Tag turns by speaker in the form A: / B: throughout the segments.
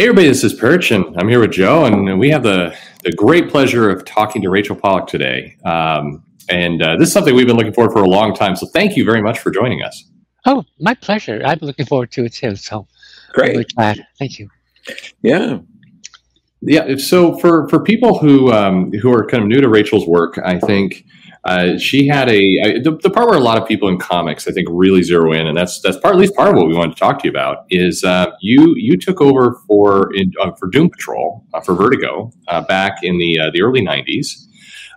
A: Hey, everybody, this is Perch, and I'm here with Joe, and we have the, the great pleasure of talking to Rachel Pollack today. Um, and uh, this is something we've been looking forward for a long time. So thank you very much for joining us.
B: Oh, my pleasure. I'm looking forward to it too. So
C: Great.
B: really glad. Thank you.
C: Yeah.
A: Yeah. So for for people who um, who are kind of new to Rachel's work, I think uh, she had a I, the, the part where a lot of people in comics, I think, really zero in, and that's that's part at least part of what we wanted to talk to you about is uh, you you took over for in, uh, for Doom Patrol uh, for Vertigo uh, back in the the early '90s.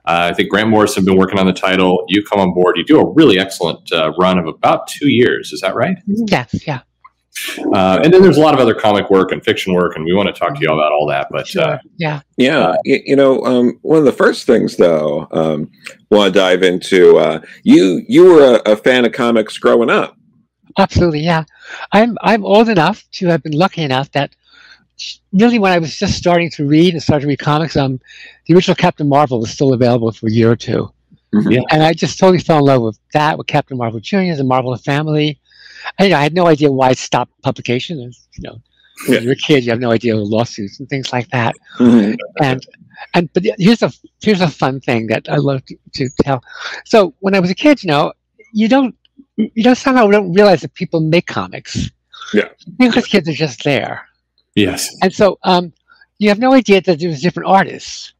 A: I think Grant Morrison been working on the title. You come on board. You do a really excellent run of about two years. Is that right?
B: Yes. Yeah.
A: Uh, and then there's a lot of other comic work and fiction work, and we want to talk to you about all that. But
B: sure. uh, yeah,
C: yeah, uh, you, you, know, um, one of the first things though, um, want to dive into. Uh, you you were a, a, fan of comics growing up.
B: Absolutely, yeah. I'm I'm old enough to have been lucky enough that really when I was just starting to read and starting to read comics, um, the original Captain Marvel was still available for a year or 2
A: mm-hmm. Yeah.
B: And I just totally fell in love with that, with Captain Marvel Jr., the Marvel family. I, you know, I had no idea why it stopped publication. you know, yeah. when you're a kid, you have no idea of lawsuits and things like that. Mm-hmm. And and but here's a here's a fun thing that I love to, to tell. So when I was a kid, you know, you don't you don't somehow don't realize that people make comics.
C: Yeah,
B: because kids are just there.
A: Yes.
B: And so um, you have no idea that there's different artists.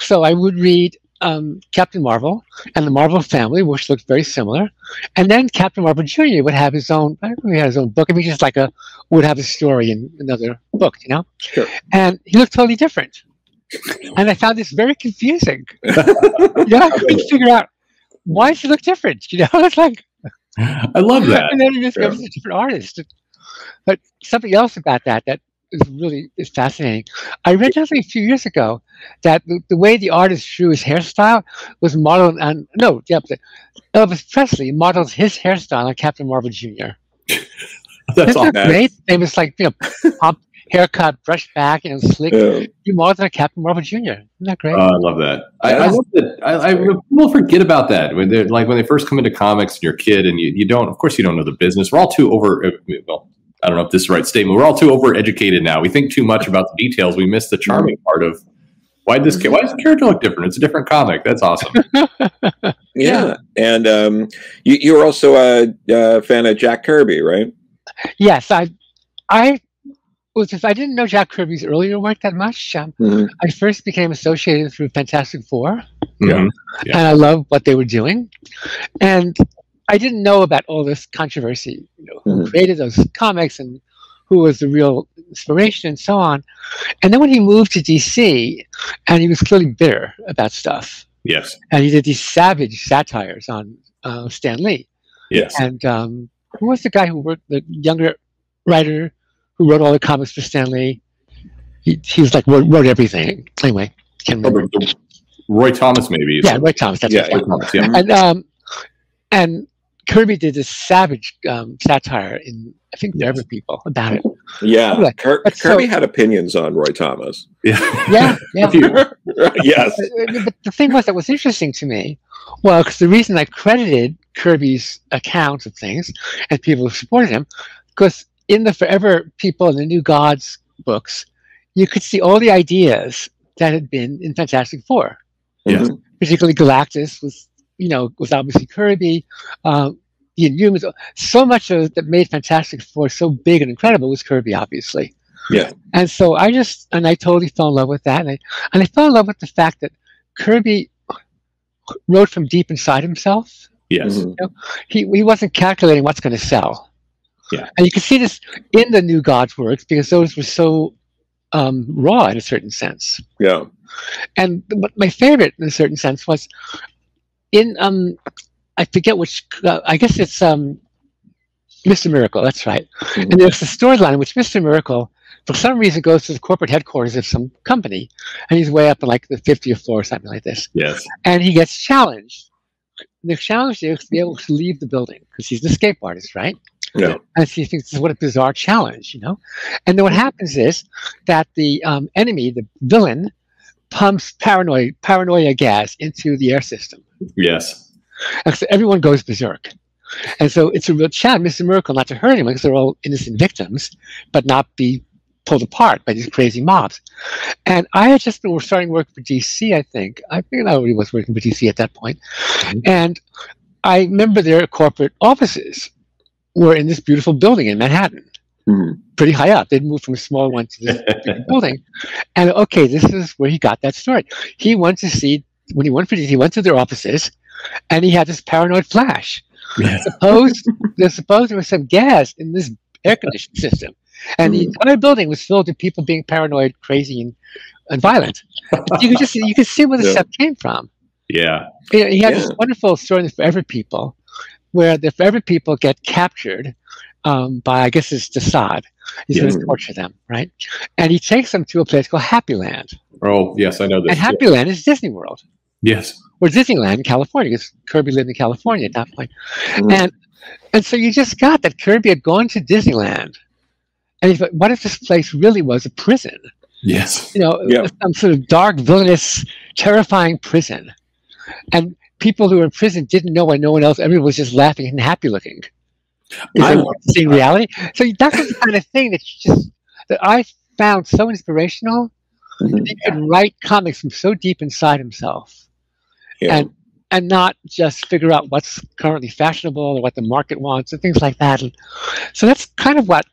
B: So I would read um, Captain Marvel and the Marvel family, which looked very similar. And then Captain Marvel Jr. would have his own, I he had his own book. I mean, just like a, would have a story in another book, you know?
C: Sure.
B: And he looked totally different. and I found this very confusing. you know, I couldn't figure out why does he look different? You know, it's like.
A: I love that.
B: And then he discovers yeah. a different artist. But something else about that that is really is fascinating. I read something a few years ago that the, the way the artist drew his hairstyle was modeled on no, the opposite. Elvis Presley modeled his hairstyle on Captain Marvel Jr.
A: That's all
B: great. It was like you know, pop, haircut, brushed back, you know, slick. Yeah. You modeled on Captain Marvel Jr. Isn't that great?
A: Oh, I love that. I, I love that. I, I, people forget about that when they're like when they first come into comics and you're a kid and you, you don't. Of course, you don't know the business. We're all too over. Uh, well, I don't know if this is the right statement. We're all too overeducated now. We think too much about the details. We miss the charming part of why this why does the character look different? It's a different comic. That's awesome.
C: yeah, and um, you you were also a, a, fan of Jack Kirby, right?
B: Yes, I I was just I didn't know Jack Kirby's earlier work that much. Um, mm-hmm. I first became associated through Fantastic 4
A: mm-hmm.
B: yeah. and I love what they were doing, and I didn't know about all this controversy, you know, who mm-hmm. created those comics and who was the real inspiration and so on. And then when he moved to DC, and he was clearly bitter about stuff.
A: Yes.
B: And he did these savage satires on uh, Stan Lee.
A: Yes.
B: And um, who was the guy who wrote the younger writer who wrote all the comics for Stan Lee? He, he was like wrote, wrote everything. Anyway, can't.
A: Roy Thomas, maybe.
B: Yeah, Roy Thomas. That's
A: yeah, Roy Thomas, yeah.
B: And um, and Kirby did this savage um, satire in I think yes. Forever People about it.
C: Yeah, anyway, Kirby so, had opinions on Roy Thomas.
A: Yeah,
B: yeah, yeah.
C: yes.
B: But the thing was that was interesting to me. Well, because the reason I credited Kirby's accounts of things and people who supported him, because in the Forever People and the New Gods books, you could see all the ideas that had been in Fantastic Four.
A: Yeah.
B: Particularly Galactus was you know, was obviously Kirby. Um, the Inhumans, so much of that made Fantastic Four so big and incredible was Kirby, obviously.
C: Yeah.
B: And so I just, and I totally fell in love with that. And I, and I fell in love with the fact that Kirby wrote from deep inside himself.
A: Yes.
B: You know, he, he wasn't calculating what's going to sell.
A: Yeah.
B: And you can see this in the New Gods works because those were so um, raw in a certain sense.
C: Yeah.
B: And my favorite in a certain sense was in um, I forget which. Uh, I guess it's um, Mr. Miracle. That's right. Mm-hmm. And there's a storyline in which Mr. Miracle, for some reason, goes to the corporate headquarters of some company, and he's way up in like the 50th floor or something like this.
A: Yes.
B: And he gets challenged. The challenge is to be able to leave the building because he's an escape artist, right?
C: Yeah.
B: And so he thinks this is what a bizarre challenge, you know. And then what happens is that the um, enemy, the villain, pumps paranoia paranoia gas into the air system.
A: Yes.
B: And so everyone goes berserk. And so it's a real challenge, Mr. Miracle, not to hurt anyone because they're all innocent victims, but not be pulled apart by these crazy mobs. And I had just been starting work for DC, I think. I think I already was working for DC at that point. Mm-hmm. And I remember their corporate offices were in this beautiful building in Manhattan. Mm-hmm. Pretty high up. They'd moved from a small one to this big building. And okay, this is where he got that story. He went to see, when he went for DC, he went to their offices and he had this paranoid flash. Yeah. Suppose, suppose there was some gas in this air conditioning system. And the hmm. entire building was filled with people being paranoid, crazy, and, and violent. you could just you could see where the yeah. stuff came from.
A: Yeah.
B: You know, he had yeah. this wonderful story in the Forever People, where the Forever People get captured um, by I guess it's Desaad. He's yes. going to torture them, right? And he takes them to a place called Happy Land.
A: Oh yes, I know this.
B: And Happy Land is Disney World.
A: Yes.
B: Or Disneyland in California, because Kirby lived in California at that point. Mm. And and so you just got that Kirby had gone to Disneyland. And he thought, what if this place really was a prison?
A: Yes.
B: You know, yeah. some sort of dark, villainous, terrifying prison. And people who were in prison didn't know why no one else, everyone was just laughing and happy looking. Seeing reality. So that's the kind of thing that just that I found so inspirational. Mm-hmm. He could write comics from so deep inside himself. Yeah. And and not just figure out what's currently fashionable or what the market wants and things like that. And so that's kind of what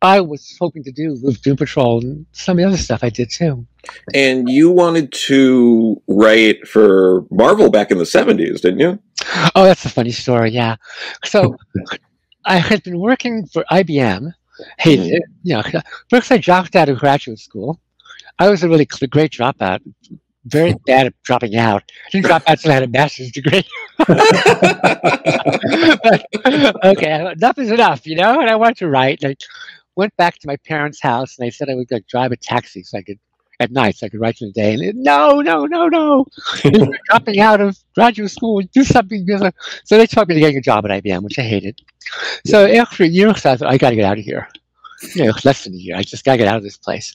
B: I was hoping to do with Doom Patrol and some of the other stuff I did too.
C: And you wanted to write for Marvel back in the 70s, didn't you?
B: Oh, that's a funny story, yeah. So I had been working for IBM, hated it, you know, first I dropped out of graduate school. I was a really great dropout, very bad at dropping out. I didn't drop out until I had a master's degree. but, okay, enough is enough, you know. And I wanted to write. And I went back to my parents' house, and I said I would like, drive a taxi so I could at night so I could write for the day. And it, no, no, no, no. dropping out of graduate school, do something. So they taught me to get a job at IBM, which I hated. So after a year, I thought I got to get out of here. You know, less than a year. I just got to get out of this place.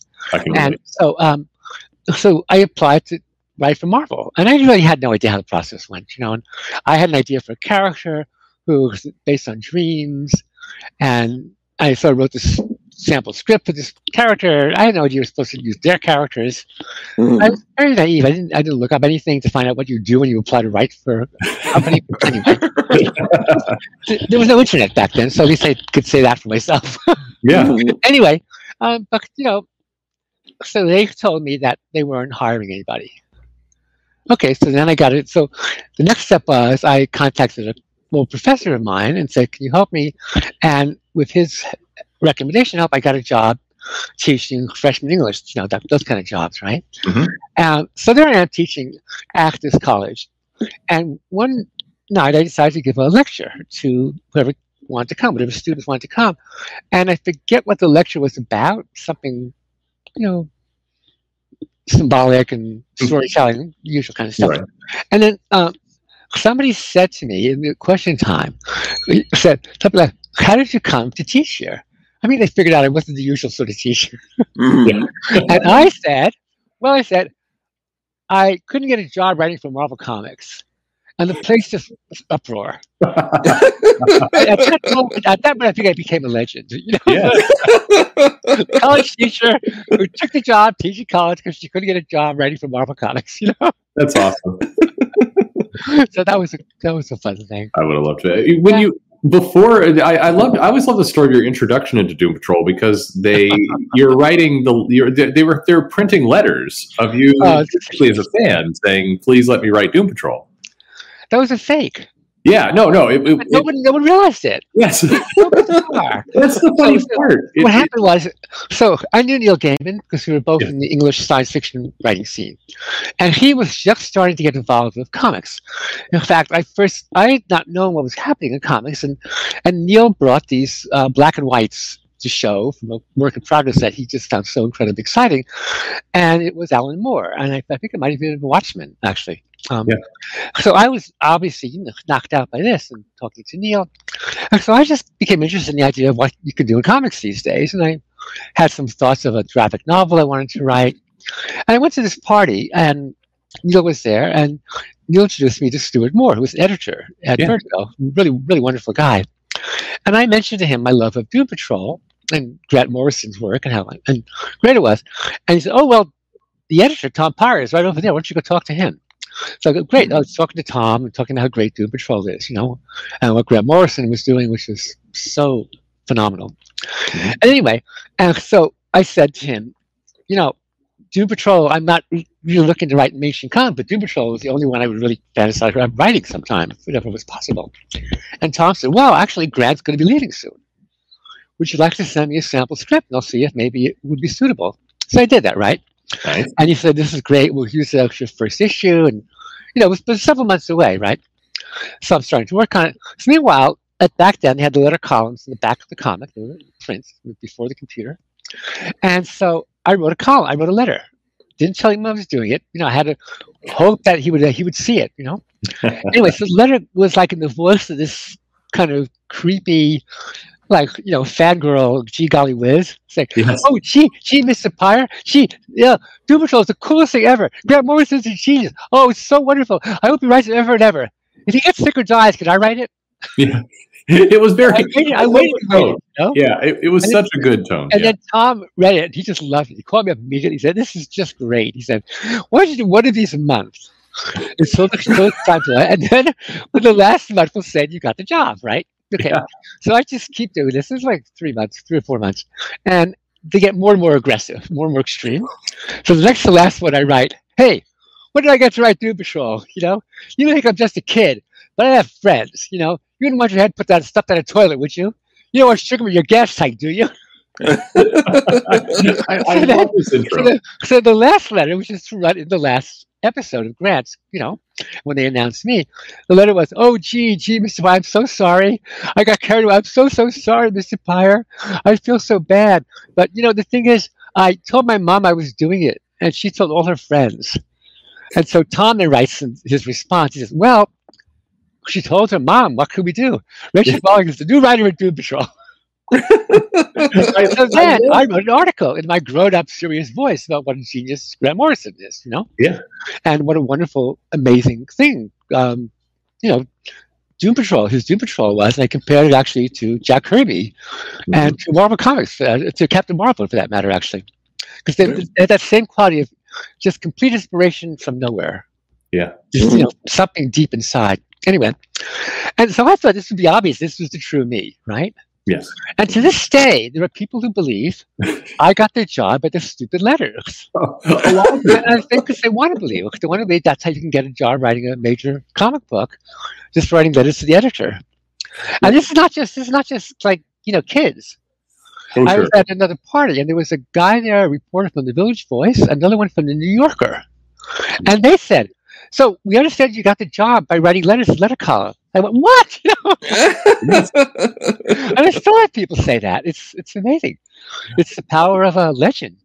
B: And so, um, so I applied to write for Marvel, and I really had no idea how the process went. You know, and I had an idea for a character who was based on dreams, and I sort of wrote this sample script for this character. I had no idea you were supposed to use their characters. Mm-hmm. I was very naive. I didn't. I didn't look up anything to find out what you do when you apply to write for a company. anyway, there was no internet back then, so at least I could say that for myself.
A: yeah.
B: anyway, um, but you know, so they told me that they weren't hiring anybody. Okay, so then I got it. So the next step was I contacted a old professor of mine and said, "Can you help me?" And with his recommendation help, I got a job teaching freshman English. You know, that, those kind of jobs, right? Mm-hmm. Um, so there I am teaching at this college, and one night I decided to give a lecture to whoever wanted to come, whatever students wanted to come, and I forget what the lecture was about. Something you know, symbolic and mm-hmm. storytelling, usual kind of stuff. Right. And then um, somebody said to me in the question time, said something like, "How did you come to teach here?" I mean, they figured out I wasn't the usual sort of teacher. Mm-hmm. and I said, "Well, I said I couldn't get a job writing for Marvel Comics." and the place just uproar. at, that moment, at that moment, I think I became a legend. You know? Yeah. college teacher who took the job teaching college because she couldn't get a job writing for Marvel Comics. You know,
A: that's awesome.
B: so that was a that was a fun thing.
A: I would have loved it when yeah. you before I, I loved I always love the story of your introduction into Doom Patrol because they you're writing the you're, they were they're printing letters of you oh, actually as a fan saying please let me write Doom Patrol.
B: That was a fake.
A: Yeah, no, no. It,
B: it, no, one, no one realized it.
A: Yes. That's the funny so, part.
B: What it, happened was, so I knew Neil Gaiman because we were both yeah. in the English science fiction writing scene. And he was just starting to get involved with comics. In fact, I first, I had not known what was happening in comics. And, and Neil brought these uh, black and whites to show from a work in progress that he just found so incredibly exciting. And it was Alan Moore. And I, I think it might have been Watchmen, actually. Um, yeah. So I was obviously you know, knocked out by this and talking to Neil. And so I just became interested in the idea of what you could do in comics these days. And I had some thoughts of a graphic novel I wanted to write. And I went to this party and Neil was there and Neil introduced me to Stuart Moore, who was an editor at yeah. Vertigo. Really, really wonderful guy. And I mentioned to him my love of Doom Patrol and Grant Morrison's work and how and great it was. And he said, "Oh well, the editor Tom Peyer is right over there. Why don't you go talk to him?" So I go, "Great." I was talking to Tom and talking about how great Doom Patrol is, you know, and what Grant Morrison was doing, which was so phenomenal. Mm-hmm. Anyway, and so I said to him, "You know, Doom Patrol. I'm not really looking to write mainstream comic, but Doom Patrol was the only one I would really fantasize about writing sometime, whenever it was possible." And Tom said, "Well, actually, Grant's going to be leaving soon." Would you like to send me a sample script? And I'll see if maybe it would be suitable. So I did that, right? Nice. And he said, this is great. We'll use it for first issue. And, you know, it was, several months away, right? So I'm starting to work on it. So meanwhile, at back then, they had the letter columns in the back of the comic, the prints before the computer. And so I wrote a column. I wrote a letter. Didn't tell him I was doing it. You know, I had to hope that he would uh, he would see it. You know. anyway, so the letter was like in the voice of this kind of creepy like you know, fangirl, gee golly whiz. Say, yes. oh gee, gee, Mr. Peyer, gee, yeah, Doom Patrol is the coolest thing ever. Grant Morrison's a genius. Oh, it's so wonderful. I hope he writes it ever and ever. If he gets sick or dies, can I write it?
A: Yeah. It was very. I waited. I waited it, you know? Yeah, it, it was and such then, a good tone.
B: And
A: yeah.
B: then Tom read it. He just loved it. He called me up immediately. He said, "This is just great." He said, "What did you one of these months?" It's so, so time to And then when the last month was said, you got the job, right? Okay. Yeah. So I just keep doing this. It's like three months, three or four months. And they get more and more aggressive, more and more extreme. So the next to last one I write, hey, what did I get to write Patrol? You know, you think I'm just a kid, but I have friends. You know, you wouldn't want your head put that stuff in a toilet, would you? You don't want sugar with your gas tank, do you? I, I so, love this intro. So the, so the last letter, which is right in the last episode of Grants, you know, when they announced me, the letter was, "Oh, gee, gee, Mr. Peyer, I'm so sorry. I got carried away. I'm so, so sorry, Mr. Peyer. I feel so bad. But you know, the thing is, I told my mom I was doing it, and she told all her friends. And so Tom then writes his response. He says, "Well." She told her mom, "What could we do?" Rachel Pollack is the new writer at Doom Patrol. So then I, wrote an article in my grown-up, serious voice about what a genius Grant Morrison is. You know,
A: yeah,
B: and what a wonderful, amazing thing. Um, you know, Doom Patrol, his Doom Patrol was. and I compared it actually to Jack Kirby mm-hmm. and to Marvel Comics, uh, to Captain Marvel for that matter, actually, because they, they had that same quality of just complete inspiration from nowhere.
A: Yeah,
B: just you know something deep inside. Anyway, and so I thought this would be obvious. This was the true me, right?
A: Yes.
B: And to this day, there are people who believe I got the job at the stupid letters. Oh, and I think because they want to believe, they want to believe that's how you can get a job writing a major comic book, just writing letters to the editor. And this is not just this is not just like you know kids. Oh, I was at another party, and there was a guy there, a reporter from the Village Voice, another one from the New Yorker, and they said, "So we understand you got the job by writing letters to letter column." I went, what? You know? and I still have people say that. It's it's amazing. It's the power of a legend.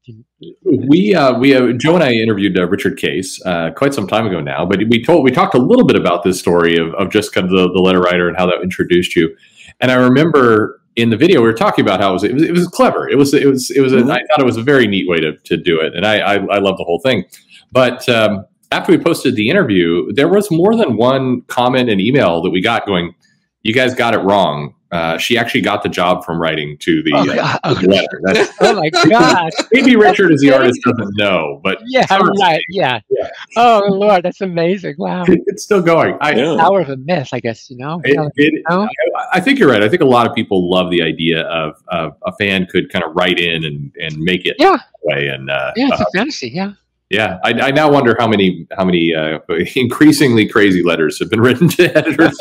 A: We uh, we uh, Joe and I interviewed uh, Richard Case uh, quite some time ago now, but we told we talked a little bit about this story of, of just kind of the, the letter writer and how that introduced you. And I remember in the video we were talking about how it was it was, it was clever. It was it was it was a, mm-hmm. I thought it was a very neat way to, to do it, and I I, I love the whole thing. But um, after we posted the interview, there was more than one comment and email that we got going, you guys got it wrong. Uh, she actually got the job from writing to the, oh, uh, the letter.
B: oh my god!
A: Maybe Richard, as the artist, doesn't know, but
B: yeah, right, yeah. yeah. Oh Lord, that's amazing! Wow,
A: it's still going. I,
B: yeah. Power of a myth, I guess. You know, it,
A: it, you know? I, I, think you're right. I think a lot of people love the idea of, of a fan could kind of write in and, and make it
B: yeah
A: way and uh,
B: yeah, it's uh, a fantasy. Yeah,
A: yeah, I, I, now wonder how many how many uh, increasingly crazy letters have been written to editors.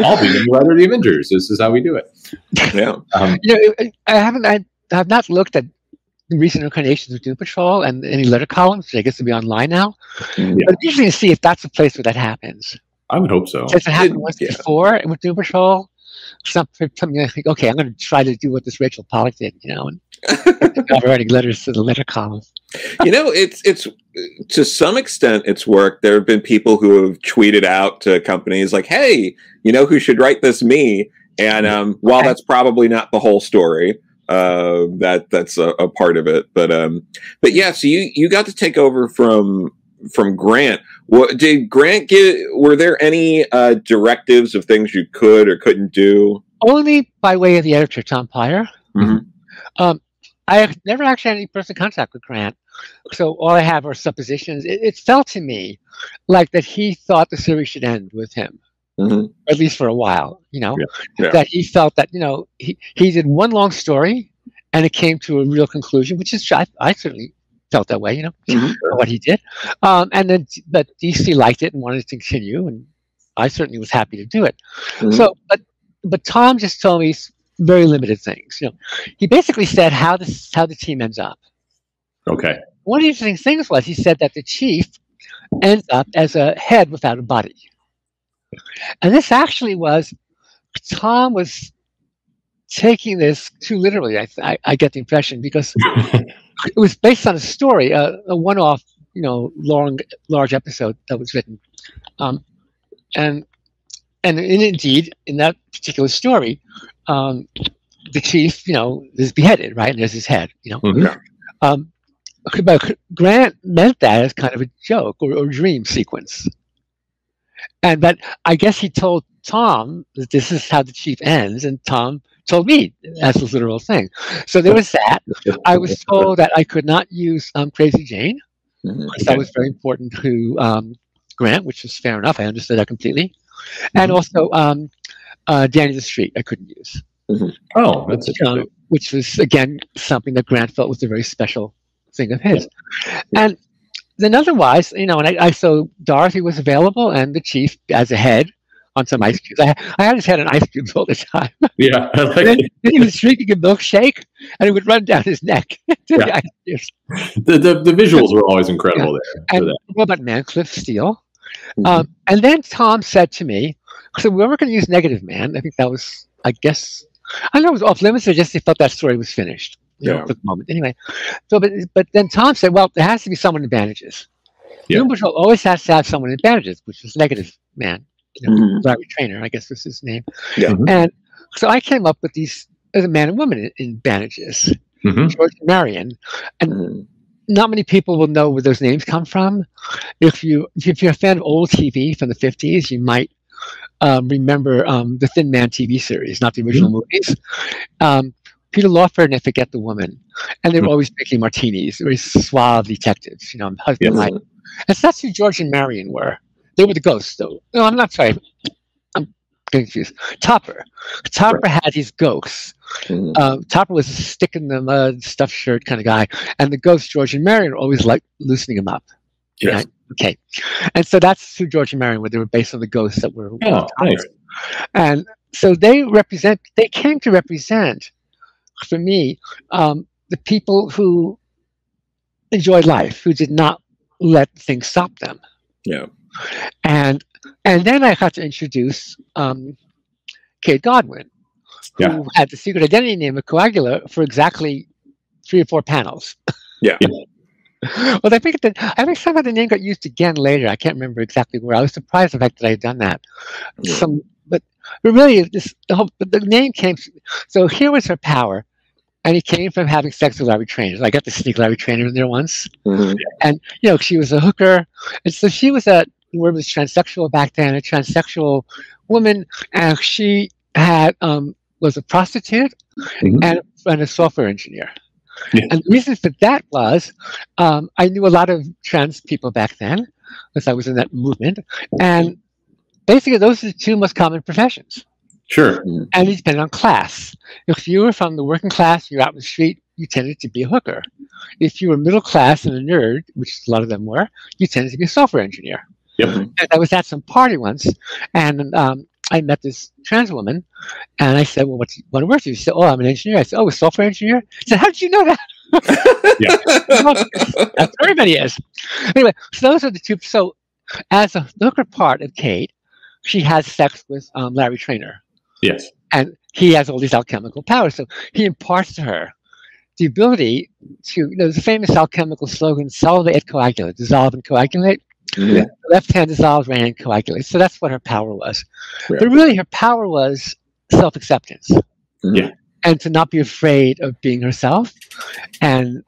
A: I'll be the writer of the Avengers. This is how we do it.
C: Yeah,
B: um, you know, I haven't. I have not looked at recent incarnations of Doom Patrol and any letter columns. I guess to be online now. Yeah. But usually to see if that's a place where that happens.
A: I would hope so.
B: Has it happened once yeah. before with Doom Patrol? Something, something like, okay, I'm going to try to do what this Rachel Pollack did, you know, and writing letters to the letter columns.
C: you know, it's it's to some extent it's worked. There have been people who have tweeted out to companies like, "Hey, you know who should write this? Me." And um, while that's probably not the whole story, uh, that that's a, a, part of it. But um, but yeah, so you you got to take over from from Grant. What did Grant get? Were there any uh, directives of things you could or couldn't do?
B: only by way of the editor, Tom Peyer.
C: Mhm.
B: Um, I have never actually had any personal contact with Grant, so all I have are suppositions. It, it felt to me like that he thought the series should end with him,
C: Mhm.
B: at least for a while. You know,
C: Yeah.
B: that he felt that you know he, he did one long story, and it came to a real conclusion, which is I, I certainly felt that way. You know,
C: Mhm.
B: what he did, um, and then but DC liked it and wanted to continue, and I certainly was happy to do it.
C: Mhm.
B: So, but but Tom just told me very limited things. You know, he basically said how this how the team ends up.
A: Okay.
B: One of the interesting things was he said that the chief ends up as a head without a body, and this actually was Tom was taking this too literally. I I, I get the impression because it was based on a story, a, a one-off, you know, long, large episode that was written, um, and and in, indeed, in that particular story, um, the chief, you know, is beheaded, right? And there's his head, you know.
A: Mhm.
B: Um, but Grant meant that as kind of a joke or, or dream sequence, and but I guess he told Tom that this is how the chief ends, and Tom told me as a literal thing. So there was that. I was told that I could not use um, Crazy Jane.
C: Mhm.
B: That was very important to um, Grant, which was fair enough. I understood that completely. And also um, uh, Danny the Street, I couldn't use,
A: Oh, that's
B: um, which was, again, something that Grant felt was a very special thing of his. And then otherwise, you know, and I, I so Dorothy was available and the chief as a head on some ice cubes. I, I had an ice cube all the time.
A: Yeah. I like
B: then, then he was drinking a milkshake and it would run down his neck the
A: Yeah.
B: cubes.
A: the, the the visuals were always incredible there. for
B: And what about Man Cliff Steele?
C: Mhm.
B: Um, and then Tom said to me, so we weren't going to use Negative Man. I think that was, I guess, I know it was off limits. I just thought that story was finished you know,
C: Yeah.
B: for the moment. Anyway, so but but then Tom said, well, there has to be someone in bandages.
A: Yeah.
B: Doom Patrol always has to have someone in bandages, which is Negative Man. You know,
C: Mhm.
B: Larry Trainer, I guess was his name.
C: Yeah.
A: Mhm.
B: And so I came up with these as a man and woman in, in bandages,
A: Mhm.
B: George and Marion.
C: and
B: not many people will know where those names come from. If you if you're a fan of old TV from the 50s, you might um, remember um, the Thin Man TV series, not the original movies. Um, Peter Lawford and I forget the woman, and they were
A: Hmm.
B: always making martinis. Very suave detectives, you know, husband
A: Yes.
B: wife. And so that's who George and Marion were. They were the ghosts, though. No, I'm not sorry. I'm getting confused. Topper. Topper had these ghosts
C: Mhm.
B: um, Topper was a stick in the mud, stuffed shirt kind of guy, and the ghosts, George and Marion were always like loosening him up.
A: Yes.
B: Right? Okay, and so that's who George and Marion were. They were based on the ghosts that were.
A: Oh, nice.
B: And so they represent. They came to represent, for me, um, the people who enjoyed life, who did not let things stop them.
C: Yeah.
B: And and then I got to introduce um, Kate Godwin, who
A: Yeah.
B: had the secret identity name of Coagula for exactly three or four panels.
C: Yeah.
B: well, I think that I think somehow the name got used again later. I can't remember exactly where. I was surprised the fact that I had done that.
C: Yeah.
B: Some, but but really, this the whole the name came. So here was her power, and it came from having sex with Larry Trainer. I got to sneak Larry Trainer in there once
C: Mhm.
B: and you know she was a hooker and so she was a the word was transsexual back then a transsexual woman and she had um was a prostitute
A: Mhm.
B: and, and a software engineer
A: Yeah.
B: and the reason for that was um, i knew a lot of trans people back then because i was in that movement and basically those are the two most common professions
A: Sure.
B: and it depended on class. If you were from the working class, you're out in the street, you tended to be a hooker. If you were middle class and a nerd, which a lot of them were, you tended to be a software engineer.
A: Yep.
B: And I was at some party once, and um, I met this trans woman, and I said, "Well, what do you want work do?" She said, "Oh, I'm an engineer." I said, "Oh, a software engineer?" I said, "How did you know that?" That's where everybody is. Anyway, so those are the two. So, as a hooker part of Kate, she has sex with um, Larry Trainer
A: Yes.
B: and he has all these alchemical powers. So he imparts to her the ability to, you know, there's a famous alchemical slogan, solve et coagula, dissolve and coagulate.
C: Mhm.
B: Left hand dissolves, right hand coagulates. So that's what her power was.
C: Yeah.
B: But really, her power was self acceptance
C: Mhm.
B: and to not be afraid of being herself and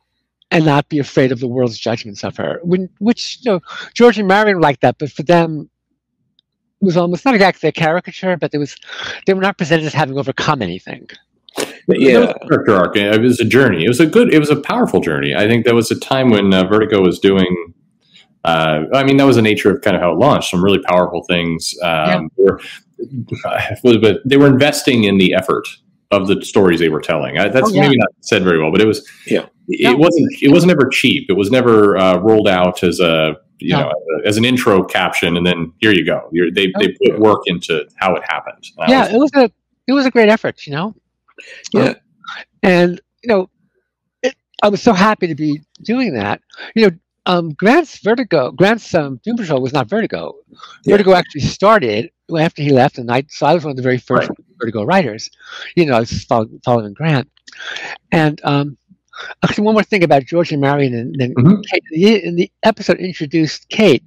B: and not be afraid of the world's judgments of her. When, which, you know, George and Marion were like that, but for them, it was almost not exactly a caricature, but there was they were not presented as having overcome anything.
C: Yeah,
A: character arc. It was a journey. It was a good. It was a powerful journey. I think that was a time when uh, Vertigo was doing. Uh, I mean, that was the nature of kind of how it launched. Some really powerful things. Um, yeah. were, but they were investing in the effort of the stories they were telling. I, that's oh, yeah. maybe not said very well, but it was.
C: Yeah.
A: It no. wasn't. It wasn't ever cheap. It was never uh, rolled out as a you no. know as an intro caption, and then here you go. You're, they they put work into how it happened.
B: Yeah, was, it was a it was a great effort. You know.
C: Yeah. Um,
B: and you know, it, I was so happy to be doing that. You know, um, Grant's Vertigo, Grant's um, Doom Patrol was not Vertigo. Yeah. Vertigo actually started after he left, and I so I was one of the very first right. Vertigo writers. You know, I was following, following Grant, and um, actually one more thing about George and Marion, and then mm-hmm. Kate, in the episode introduced Kate.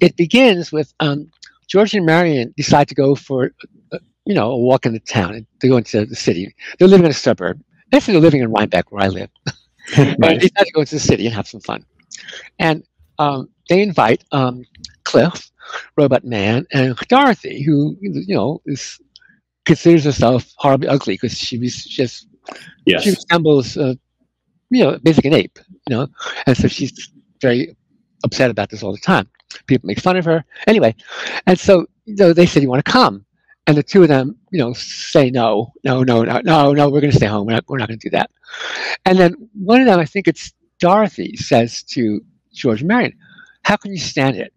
B: It begins with um, George and Marion decide to go for uh, you know a walk in the town. They go into the city. They're living in a suburb. Actually, they're living in Rhinebeck, where I live. nice. they decide to go into the city and have some fun. And um, they invite um, Cliff, Robot Man, and Dorothy, who you know is considers herself horribly ugly because she was just
A: yes.
B: she resembles uh, you know basically an ape, you know, and so she's very upset about this all the time. People make fun of her anyway, and so you know, they said you want to come, and the two of them, you know, say no, no, no, no, no, no. We're going to stay home. We're not. We're not going to do that. And then one of them, I think it's Dorothy, says to George Marion, "How can you stand it?"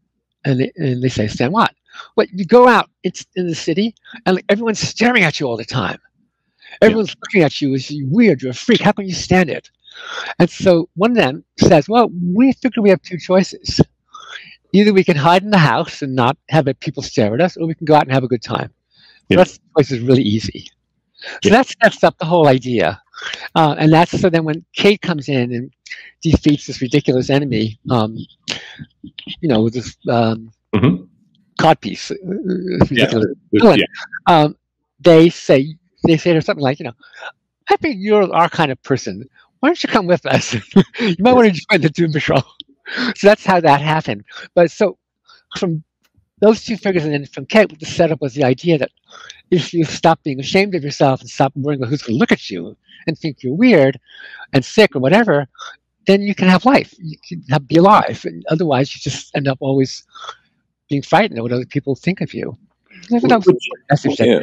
B: And they, and they say, "Stand what?" Well, you go out it's in the city, and like, everyone's staring at you all the time. Everyone's yeah. looking at you as weird. You're a freak. How can you stand it? And so one of them says, "Well, we figure we have two choices. Either we can hide in the house and not have people stare at us, or we can go out and have a good time." Rest of the choice is really easy. So that sets up the whole idea. Uh, and that's so then when Kate comes in and defeats this ridiculous enemy, um, you know, with this um, mm-hmm. codpiece, uh, ridiculous yeah. villain, yeah. um, they say they say to something like, you know, I think you're our kind of person. Why don't you come with us? you might want to join the Doom Patrol. so that's how that happened. But so from those two figures, and then from Kate, the setup was the idea that if you stop being ashamed of yourself and stop worrying about who's going to look at you and think you're weird and sick or whatever, then you can have life. You can have, be alive. And otherwise, you just end up always being frightened of what other people think of you.
A: yeah.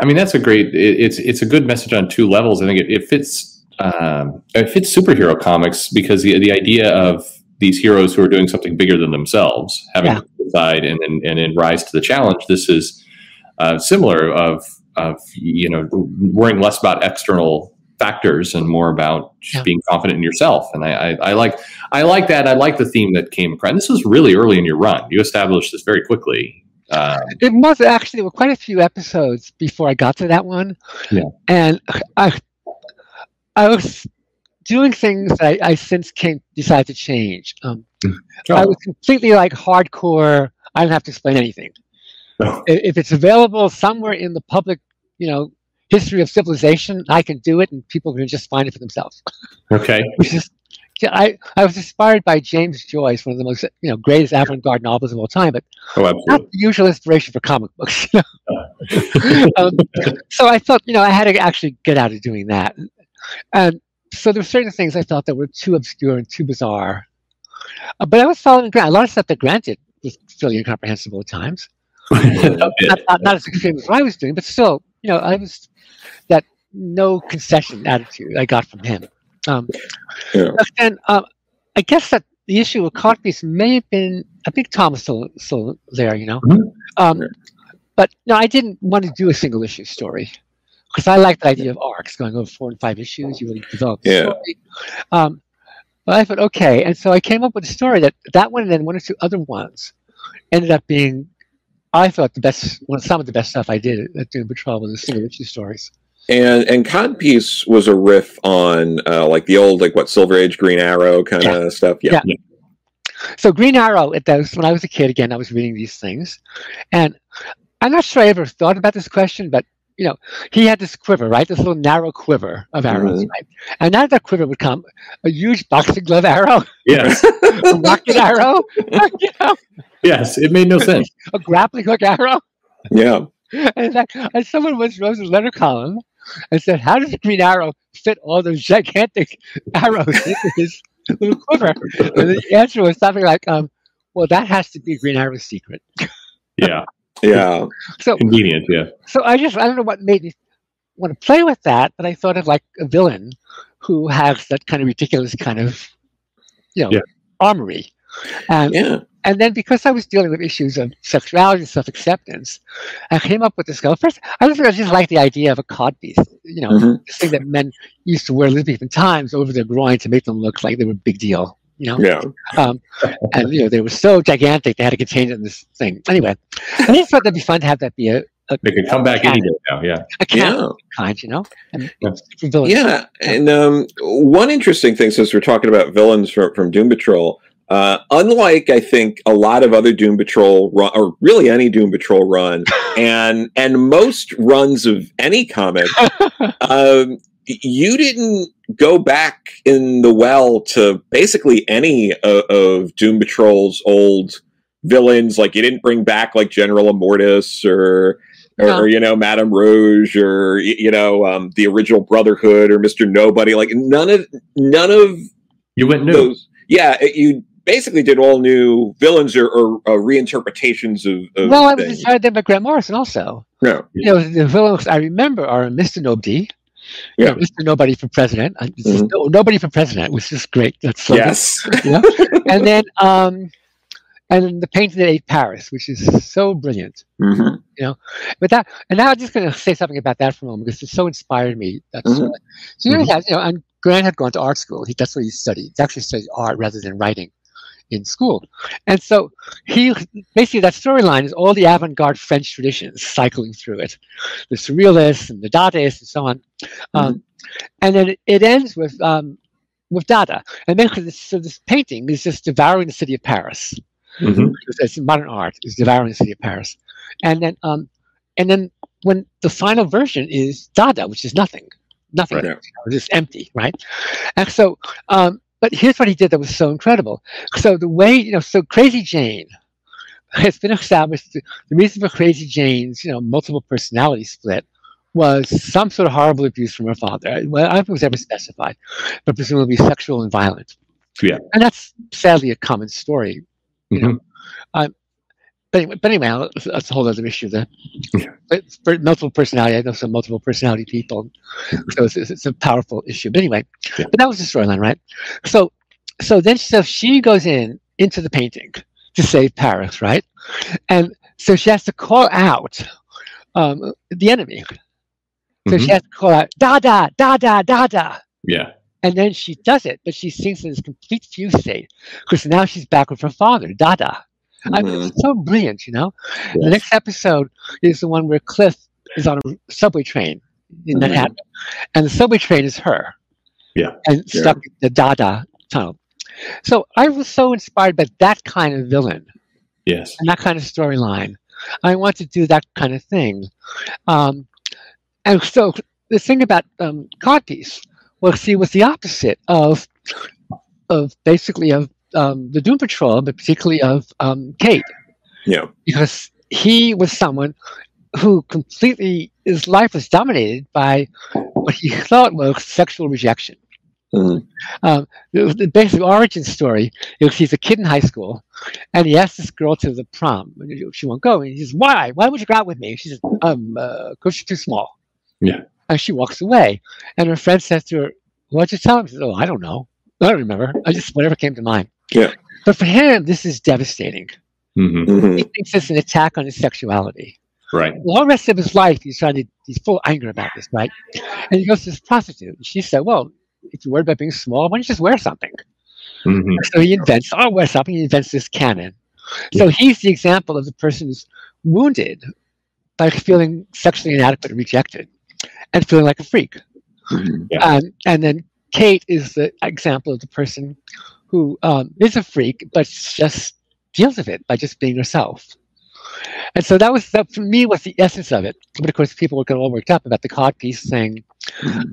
A: I mean, that's a great. It, it's it's a good message on two levels. I think it, it fits. Um, it fits superhero comics because the the idea of these heroes who are doing something bigger than themselves, having yeah. To decide and, and and rise to the challenge. This is uh, similar of of you know worrying less about external factors and more about yeah. being confident in yourself. And I, I, I, like I like that. I like the theme that came across. And this was really early in your run. You established this very quickly.
B: Uh, it was actually there were quite a few episodes before I got to that one.
A: Yeah.
B: And I I was doing things I, I since came decided to change. Um, oh. I was completely like hardcore. I don't have to explain anything. Oh. If it's available somewhere in the public, you know, history of civilization, I can do it, and people can just find it for themselves.
A: Okay.
B: Which is, I, I was inspired by James Joyce, one of the most you know greatest avant-garde novels of all time, but
A: oh,
B: not the usual inspiration for comic books. You know? um, so I thought, you know, I had to actually get out of doing that, and so there were certain things I thought that were too obscure and too bizarre. Uh, but I was following Grant. A lot of stuff that Grant did was fairly incomprehensible at times. not, not, not, as extreme as what I was doing, but still, you know, I was that no concession attitude I got from him. Um, yeah. And uh, I guess that the issue with Codpiece may have been, I think Tom was still, still there, you know. Mm-hmm. Um, but no, I didn't want to do a single issue story because I like the idea of arcs going over four and five issues. You really develop the yeah. story. Um, but I thought, okay, and so I came up with a story that that one and then one or two other ones ended up being, I thought the best, one some of the best stuff I did at Doom Patrol was the single issue stories.
C: And and Codpiece was a riff on uh, like the old like what Silver Age Green Arrow kind of yeah. stuff. Yeah. yeah.
B: So Green Arrow, it does. When I was a kid, again, I was reading these things, and I'm not sure I ever thought about this question, but you know, he had this quiver, right? This little narrow quiver of arrows,
C: Mhm.
B: right? And out of that quiver would come a huge boxing glove arrow,
A: Yes.
B: a rocket arrow, you know,
A: yes. It made no sense.
B: a grappling hook arrow.
C: Yeah.
B: And, that, and someone once wrote a letter column and said, "How does the Green Arrow fit all those gigantic arrows into his little quiver?" And the answer was something like, um, "Well, that has to be Green Arrow's secret."
A: Yeah.
C: Yeah.
B: So,
A: Convenient. Yeah.
B: so I just I don't know what made me want to play with that, but I thought of like a villain who has that kind of ridiculous kind of, you know,
A: Yeah.
B: armory. And
C: Yeah.
B: and then because I was dealing with issues of sexuality and self acceptance, I came up with this go. First, I just, I just like the idea of a codpiece, you know,
C: Mhm.
B: this thing that men used to wear in Elizabethan times over their groin to make them look like they were a big deal, you know.
C: Yeah.
B: Um, and you know they were so gigantic they had to contain it in this thing. Anyway, I just thought that'd be fun to have that be a, a,
A: They can come back any day now. Yeah.
B: a cannon
C: Yeah.
B: kind, you know. And
A: Yeah.
B: villains.
C: Yeah, and um, one interesting thing, since we're talking about villains from, from Doom Patrol, uh, unlike I think a lot of other Doom Patrol run, or really any Doom Patrol run, and and most runs of any comic, um, you didn't go back in the well to basically any of, of Doom Patrol's old villains. Like you didn't bring back like General Immortus or. Or,
B: No.
C: or, you know Madame Rouge, or you know um, the original Brotherhood, or Mister Nobody. Like none of none of
A: You went new.
C: those. Yeah, it- you basically did all new villains or, or uh, reinterpretations of. of
B: well, I was
C: things.
B: inspired then by Grant Morrison also.
C: No.
B: You know, the villains I remember are Mr. Nobody. You know, Mr. Nobody for President. Uh,
C: Mhm.
B: no, Nobody for President, which just great. That's so good.
C: Yes.
B: and then um and the painting at ate paris which is so brilliant
C: hmm You know,
B: but that and now i'm just going to say something about that for a moment because it so inspired me that's
C: Mhm.
B: uh, so you know, has, you know and grant had gone to art school he, that's what he studied he actually studied art rather than writing in school. And so he basically that storyline is all the avant-garde french traditions cycling through it. The surrealists and the dadaists and so on. Um, and then it, ends with um, with dada. And basically this, so this painting is just devouring the city of paris.
A: Mhm.
B: it's, it's modern art is devouring the city of Paris, and then um, and then when the final version is Dada, which is nothing, nothing,
C: Right.
B: you know, just empty, right? And so, um, but here's what he did that was so incredible. So the way you know, so Crazy Jane has been established. The, reason for Crazy Jane's you know multiple personality split was some sort of horrible abuse from her father. Well, I don't think it was ever specified, but presumably sexual and violent.
A: Yeah.
B: and that's sadly a common story you know.
A: Mhm.
B: Um, but anyway, but anyway, that's, a whole other issue. There,
A: Yeah.
B: multiple personality, I know some multiple personality people, so it's, it's, a powerful issue. But anyway,
A: Yeah.
B: but that was the storyline, right? So, so then so she goes in into the painting to save Paris, right? And so she has to call out um, the enemy. So she
A: Mhm.
B: has to call out da da da da da da.
A: Yeah.
B: And then she does it, but she sings in this complete fugue state because now she's back with her father, Dada. I mean,
C: Mhm.
B: it's so brilliant, you know. The next episode is the one where Cliff is on a subway train in
C: Mhm.
B: Manhattan, and the subway train is her.
A: Yeah.
B: And
C: Yeah.
B: stuck in the Dada tunnel. So I was so inspired by that kind of villain
A: Yes.
B: and that kind of storyline. I want to do that kind of thing. Um, and so the thing about um, Codpiece, well, see, was the opposite of of basically of um, the Doom Patrol, but particularly of um, Kate,
C: Yeah.
B: because he was someone who completely his life was dominated by what he thought was sexual rejection.
C: Mhm.
B: Um, the, the basic origin story is he's a kid in high school, and he asks this girl to the prom. and She won't go, and he says, "Why? Why would you go out with me?" She says, "Um, uh, cause you're too small."
A: Yeah.
B: And she walks away, and her friend says to her, "What'd you tell him?" She says, "Oh, I don't know. I don't remember. I just whatever came to mind."
C: Yeah.
B: But for him, this is devastating.
A: hmm
B: He
C: Mhm.
B: thinks it's an attack on his sexuality.
A: Right.
B: The whole rest of his life, he's trying to, he's full of anger about this, right? And he goes to this prostitute, and she said, "Well, if you're worried about being small, why don't you just wear something?"
A: hmm
B: So he invents, oh, wear something? He invents this cannon. So he's the example of the person who's wounded by feeling sexually inadequate and rejected and feeling like a freak.
C: Mhm.
A: Yeah.
B: Um, and then Kate is the example of the person who um, is a freak, but just deals with it by just being herself. and so that was that for me was the essence of it. But of course, people were getting all worked up about the cod piece thing.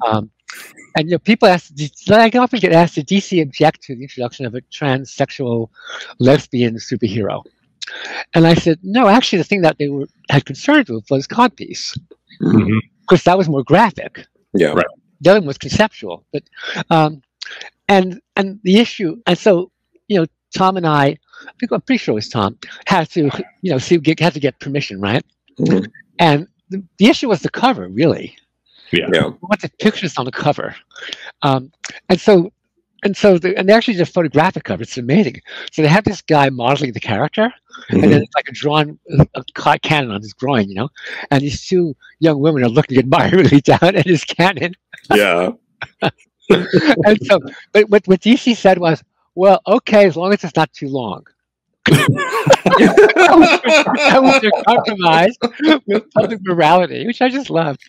B: Um, and you know, people ask, I often get asked, did DC object to the introduction of a transsexual lesbian superhero? And I said, no, actually, the thing that they were had concerns with was codpiece, because that was more graphic.
C: Yeah.
A: Right.
B: The other one was conceptual, but um, and and the issue, and so you know, Tom and I, I think I'm pretty sure it was Tom, had to you know see get, had to get permission, right?
C: Mhm.
B: And the, the issue was the cover, really.
A: Yeah.
C: Yeah.
B: What the pictures on the cover, um, and so and so the, and they actually did a photographic cover. It's amazing. So they have this guy modeling the character, and then it's like a drawn a ca- cannon on his groin, you know, and these two young women are looking admiringly down at his cannon.
C: Yeah.
B: and so, but what, what DC said was, well, okay, as long as it's not too long. That was their compromise with public morality, which I just loved.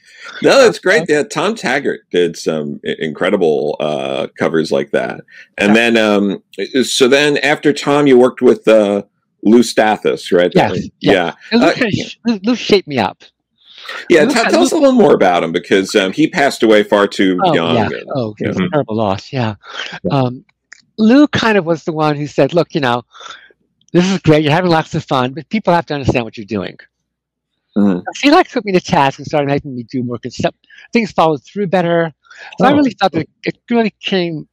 C: No, that's great. Yeah, Tom Taggart did some incredible uh, covers like that. And then, um, so then after Tom, you worked with uh, Lou Stathis, right?
B: Yes,
C: yeah.
B: And Lou,
C: Uh,
B: kinda sh- Lou, Lou shaped me up.
C: Yeah.
B: Lou-
C: Tell, us a little more about him because um, he passed away far too
B: Oh,
C: young.
B: yeah.
C: and-
B: Oh, it was a
A: Mhm.
B: terrible loss. Yeah. Um, Lou kind of was the one who said, look, you know, this is great. You're having lots of fun, but people have to understand what you're doing.
C: Mhm.
B: So he like took me to task and started making me do more concept. Things followed through better. So I
C: Oh.
B: really thought that it really came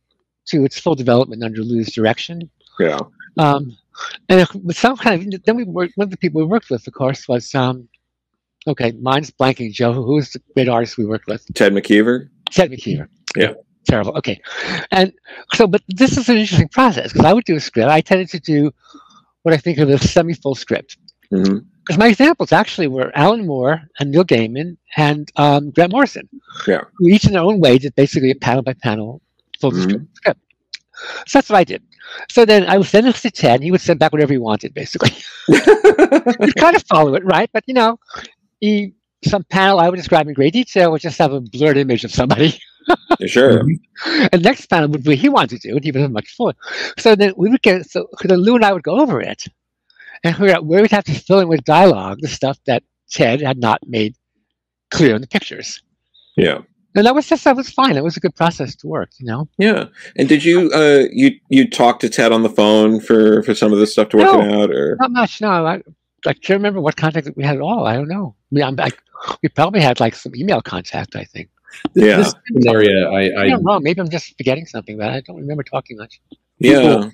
B: to its full development under Lou's direction.
C: Yeah.
B: Um, and with some kind of then we worked. One of the people we worked with, of course, was um, okay. Mine's blanking. Joe, Who's the great artist we worked with?
C: Ted McKeever.
B: Ted McKeever.
C: Yeah.
B: Terrible. Okay. And so, but this is an interesting process because I would do a script. I tended to do what I think of as semi-full script.
C: hmm
B: Because my examples actually were Alan Moore and Neil Gaiman and um, Grant Morrison.
C: Yeah.
B: Who each in their own way did basically a panel by panel full
C: Mhm.
B: script. script. So that's what I did. So then I would send it to Ted. He would send back whatever he wanted, basically. You'd kind of follow it, right? But you know, some panel I would describe in great detail would just have a blurred image of somebody.
C: sure.
B: And next panel would be what he wanted to do, and he would have much fun. So then we would get so then Lou and I would go over it, and figure out where we'd have to fill in with dialogue the stuff that Ted had not made clear in the pictures.
C: Yeah.
B: And that was just that was fine. It was a good process to work, you know.
C: Yeah. And did you uh you you talk to Ted on the phone for for some of this stuff to work it out or
B: Not much, no. I, I can't remember what contact we had at all. I don't know. I mean, I'm, I, we probably had like some email contact. I think.
C: yeah
A: This area, I, I,
B: I'm wrong. Maybe I'm just forgetting something, but I don't remember talking much.
C: yeah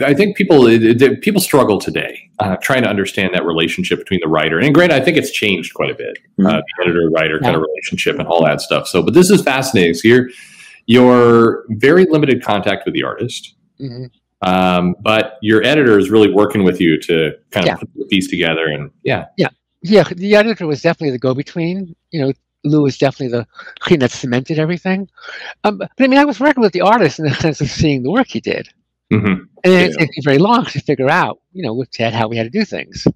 A: I think people it, it- people struggle today uh, trying to understand that relationship between the writer and granted, I think it's changed quite a bit,
C: Mhm.
A: uh, the editor writer kind of relationship and all that stuff. So, but this is fascinating. So you're you're very limited contact with the artist,
B: hmm
A: um, but your editor is really working with you to kind of
B: Yeah.
A: put the piece together. And yeah,
B: Yeah, Yeah. the editor was definitely the go-between. You know, Lou was definitely the thing that cemented everything. Um, but I mean, I was working with the artist in the sense of seeing the work he did,
A: Mm-hmm.
B: and it didn't
C: Yeah.
B: take me very long to figure out, you know, with Ted how we had to do things.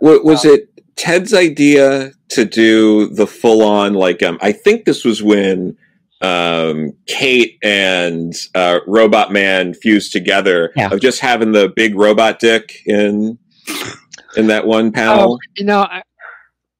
C: Wa- was it Ted's idea to do the full on like um I think this was when um Kate and uh Robot Man fused together
B: Yeah.
C: of just having the big robot dick in in that one panel.
B: Oh, you know, I,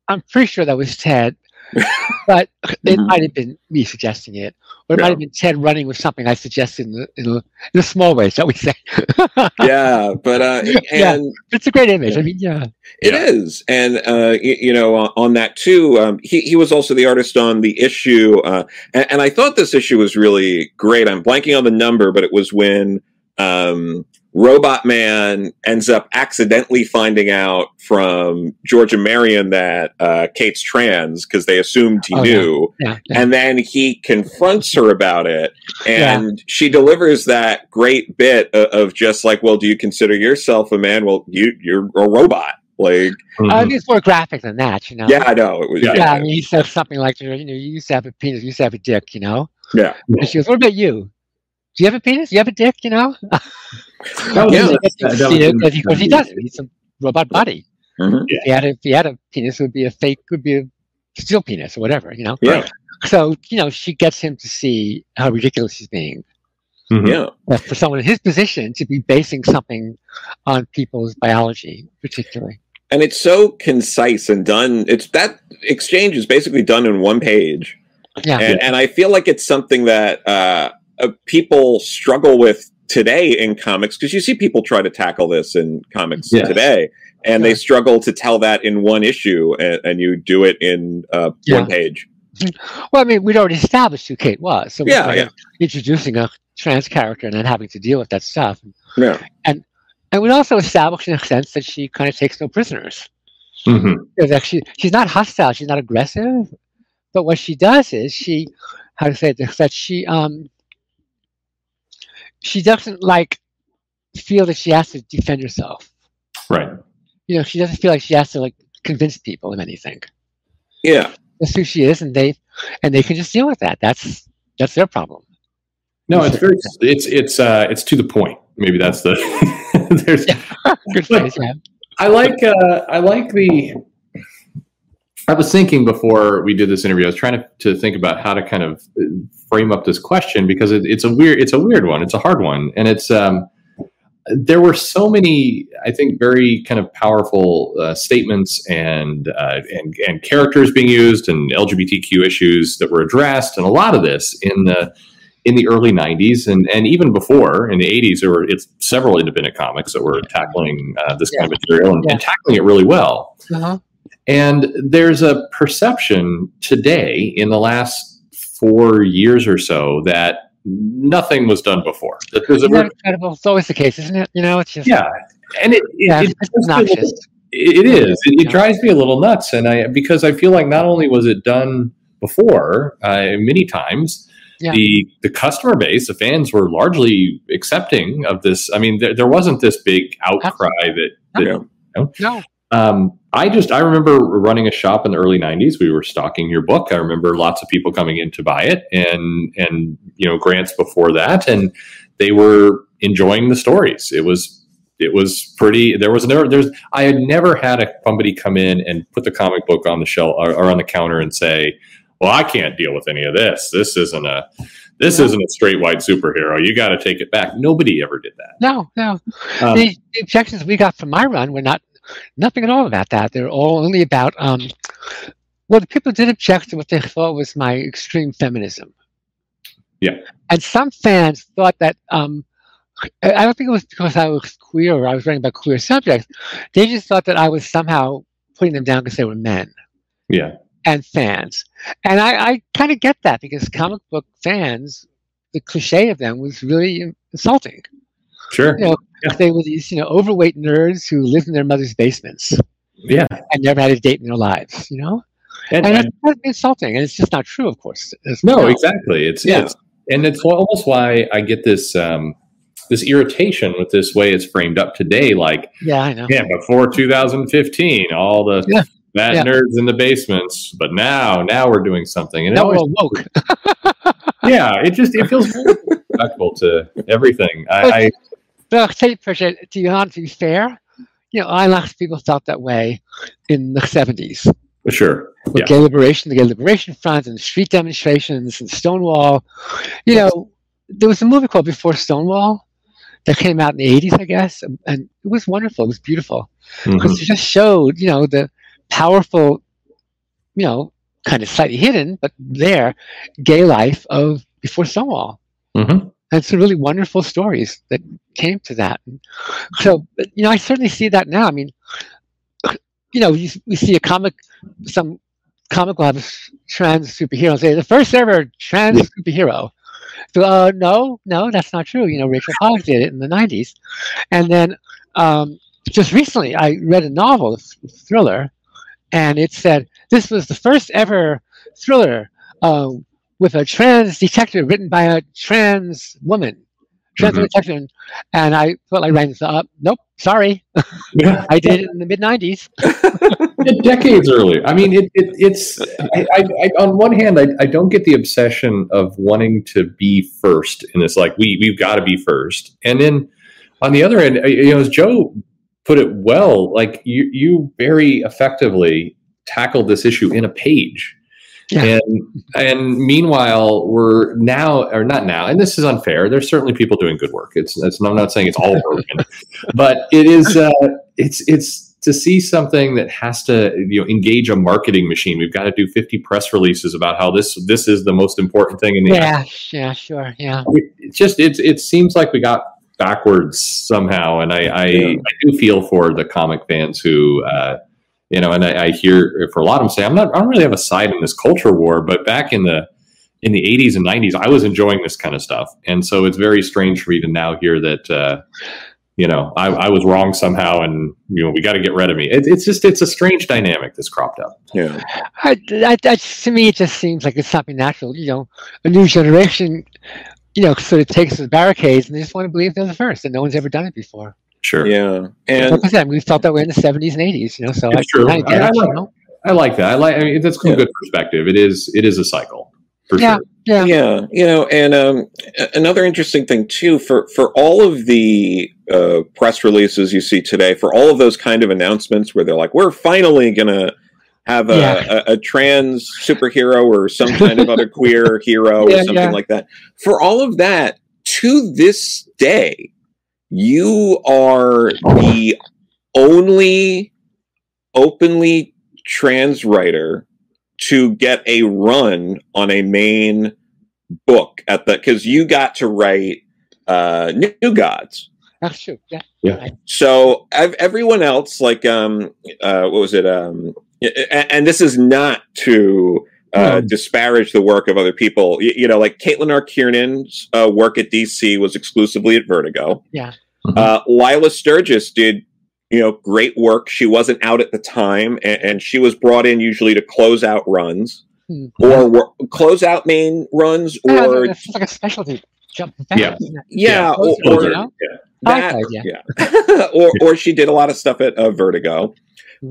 B: I'm pretty sure that was Ted, but it
C: Mhm.
B: might have been me suggesting it, or it
C: Yeah.
B: might have been Ted running with something I suggested in, the, in, a, in a small way, shall we say?
C: yeah, but uh
B: Yeah. it's a great image. I mean, yeah,
C: It is, and uh, y- you know, on, on that too, um, he he was also the artist on the issue, uh, and, and I thought this issue was really great. I'm blanking on the number, but it was when um, Robot Man ends up accidentally finding out from Georgia Marion that uh, Kate's trans because they assumed he
B: Oh,
C: knew,
B: yeah, yeah.
C: and then he confronts her about it,
B: Yeah.
C: and she delivers that great bit of, of just like, "Well, do you consider yourself a man? Well, you you're a robot." Like,
A: Mm-hmm.
B: I mean, it's more graphic than that, you know.
C: yeah, I know it was.
A: Yeah.
B: Yeah, I mean, he says something like, you know, you used to have a penis, you used to have a dick, you know.
C: Yeah.
B: And she goes, "What about you? Do you have a penis? Do you have a dick? You know?"
A: That
C: Yeah.
B: Because
A: that- that was in the-
B: he, he doesn't. He's a robot body.
C: Mhm.
B: If he had a, if he had a penis, it would be a fake, would be a steel penis or whatever, you know.
C: Yeah,
B: So you know, she gets him to see how ridiculous he's being.
A: Mhm.
C: yeah,
B: But for someone in his position to be basing something on people's biology, particularly.
C: and it's so concise and done. It's that exchange is basically done in one page.
B: Yeah.
C: And, and I feel like it's something that uh, uh, people struggle with today in comics because you see people try to tackle this in comics
A: Yes.
C: today and they struggle to tell that in one issue and, and you do it in uh,
B: Yeah.
C: one page.
B: Well, I mean, we'd already established who Kate was. So
C: Yeah,
B: we're
C: yeah.
B: introducing a trans character and then having to deal with that stuff.
C: Yeah.
B: And and we also established in a sense that she kind of takes no prisoners.
A: hmm
B: Because actually, she's not hostile. She's not aggressive. But what she does is she, how to say this, that she um, she doesn't like feel that she has to defend herself.
A: Right.
B: You know, she doesn't feel like she has to like convince people of anything.
C: Yeah.
B: That's who she is, and they and they can just deal with that. That's that's their problem.
A: No, it's very it's it's uh it's to the point. Maybe that's the there's
B: Good phrase, yeah.
A: I like uh I like the I was thinking before we did this interview, I was trying to, to think about how to kind of uh, frame up this question because it, it's a weird it's a weird one. It's a hard one. And it's um there were so many, I think, very kind of powerful uh, statements and, uh, and and characters being used and LGBTQ issues that were addressed, and a lot of this in the in the early '90s and and even before in the '80s, there were it's several independent comics that were tackling uh, this kind of material and, and tackling it really well.
B: Uh-huh.
A: And there's a perception today in the last four years or so that nothing was done before. That there's a
B: Isn't incredible? It's always the case, isn't it? You know, it's just
A: yeah, and it, it,
B: yeah,
A: it
B: it's
A: does feel a little-
B: obnoxious.
A: it is. It, it drives me a little nuts, and I because I feel like not only was it done before uh, many times,
B: Yeah.
A: the the customer base, the fans were largely accepting of this. I mean, there, there wasn't this big outcry that. that
C: Yeah.
B: No,
A: um, I just I remember running a shop in the early '90s. We were stocking your book. I remember lots of people coming in to buy it, and and you know grants before that, and they were enjoying the stories. It was it was pretty. There was never there's I had never had a somebody come in and put the comic book on the shelf or, or on the counter and say, "Well, I can't deal with any of this. This isn't a this isn't a straight white superhero. You got to take it back." Nobody ever did that.
B: no, no.
A: Um,
B: the, the objections we got from my run were not nothing at all about that. They're all only about um, well, the people did object to what they thought was my extreme feminism.
A: Yeah.
B: and some fans thought that um, I don't think it was because I was queer or I was writing about queer subjects. They just thought that I was somehow putting them down because they were men.
A: yeah,
B: and fans. And I, I kind of get that because comic book fans, the cliche of them was really insulting.
A: Sure,
B: You know,
A: Yeah.
B: they were these, you know, overweight nerds who lived in their mother's basements
A: yeah.
B: and never had a date in their lives, you know?
A: And,
B: And
A: and-
B: it's insulting, and it's just not true, of course. as
A: No, exactly. It's
C: Yeah.
A: it's and it's almost why I get this um this irritation with this way it's framed up today. Like,
B: Yeah, I know.
A: yeah, before 2015, all the
B: Yeah. Yeah.
A: nerds in the basements, but now now we're doing something. And
B: Now we're woke.
A: yeah, it just it feels respectful to everything. I, I
B: But I'll Patricia, to to be fair, you know, I lots of people felt that way in the 70s.
A: sure.
B: with
A: Yeah.
B: gay liberation, the gay liberation front, and street demonstrations and Stonewall. You know, there was a movie called Before Stonewall that came out in the '80s, I guess, and, and it was wonderful. It was beautiful
A: Mhm.
B: because it just showed, you know, the powerful, you know, kind of slightly hidden, but there, gay life of Before Stonewall.
A: Mhm.
B: And some really wonderful stories that came to that. So, you know, I certainly see that now. I mean, you know, you, we see a comic, some comic will have a trans superhero and say the first ever trans
A: Yeah.
B: superhero. So, uh, no, no, that's not true. You know, Rachel Pollack did it in the '90s, and then um, just recently I read a novel, a thriller, and it said this was the first ever thriller uh, with a trans detective written by a trans woman. Trans
A: Mhm.
B: detective, and I felt like writing this up. Nope, sorry,
A: Yeah.
B: I did it in the mid '90s.
A: Decades early. I mean, it, it, it's I, I, I, on one hand, I, I don't get the obsession of wanting to be first And it's Like we we've got to be first, and then on the other end, uh, you know, as Joe put it well, like you you very effectively tackled this issue in a page.
B: Yeah.
A: And and meanwhile, we're now or not now, and this is unfair. There's certainly people doing good work. It's, it's I'm not saying it's all broken, but it is uh, it's it's to see something that has to you know engage a marketing machine. We've got to do 50 press releases about how this this is the most important thing in the
B: yeah yeah sure yeah.
A: It's just it's it seems like we got backwards somehow, and I I,
C: Yeah.
A: I do feel for the comic fans who. Uh, you know, and I, I hear for a lot of them say, "I'm not. I don't really have a side in this culture war." But back in the in the 80s and 90s, I was enjoying this kind of stuff, and so it's very strange for me to now hear that. Uh, you know, I, I was wrong somehow, and you know, we got to get rid of me. It, it's just it's a strange dynamic that's cropped up.
C: Yeah.
B: I, I, that, to me, it just seems like it's something natural. You know, a new generation, you know, sort of takes the barricades and they just want to believe they're the first, and no one's ever done it before.
A: Sure,
C: Yeah. And
B: like I said, we felt that way in the '70s and '80s. You know, so
A: It's
B: I,
A: true.
B: I get
A: I- I like-
B: You know?
A: I like that. I like. I mean, that's a good perspective. It is. It is a cycle for
B: Yeah.
A: sure.
B: Yeah.
C: yeah you know and um, another interesting thing too for for all of the uh, press releases you see today for all of those kind of announcements where they're like we're finally gonna have a,
B: Yeah.
C: a, a trans superhero or some kind of other queer hero
B: Yeah,
C: or something
B: yeah.
C: like that for all of that to this day you are the only openly trans writer to get a run on a main book at the because you got to write uh new gods
B: That's true. Yeah.
C: so ev- everyone else like um uh what was it um and, and this is not to uh,
B: No.
C: disparage the work of other people you, you know like caitlin r kiernan's uh, work at dc was exclusively at vertigo
B: Yeah.
C: uh, lilah sturges did you know great work she wasn't out at the time and, and she was brought in usually to close out runs
B: Hmm.
C: or wor- close out main runs
B: Yeah,
C: or
B: it's like a specialty jump.
A: Yeah.
B: isn't
C: yeah, or, or
B: you know?
C: that,
B: I like that,
C: yeah, or or she did a lot of stuff at uh, Vertigo.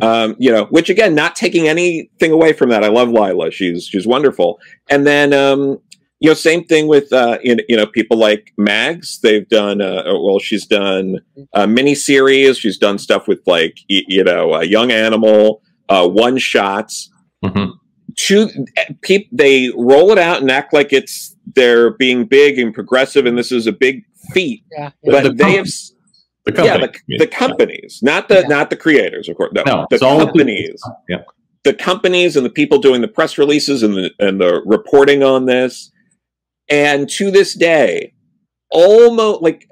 C: Um, you know, which again, not taking anything away from that. I love Lilah; she's she's wonderful. And then, um, you know, same thing with uh, you know, you know people like Mags. They've done uh, well. She's done a mini series. She's done stuff with like y- you know, uh, Young Animal, uh, one shots
A: Mhm.
C: to people they roll it out and act like it's they're being big and progressive and this is a big feat
B: Yeah.
A: The-
C: but
A: the
C: they
A: com-
C: have s-
A: The
C: yeah
A: company.
C: the, the companies not the
B: Yeah.
C: not the creators of course no,
A: No,
C: the
A: it's all the
C: companies
A: Yeah.
C: the companies and the people doing the press releases and the and the reporting on this and to this day almost like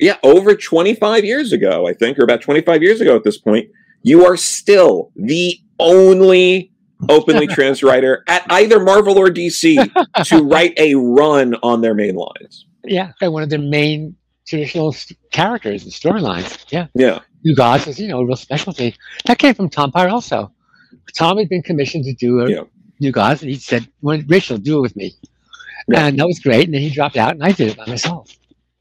C: yeah over 25 years ago i think or about 25 years ago at this point you are still the only openly trans writer at either marvel or dc to write a run on their main lines
B: Yeah. And one of their main traditional s- characters and storylines. Yeah.
C: yeah
B: New Gods is, you know, a real specialty. That came from Tom Peyer also. Tom had been commissioned to do a
C: Yeah.
B: New Gods, and he said, well, Rachel, do it with me.
C: Yeah.
B: And that was great. And then he dropped out, and I did it by myself.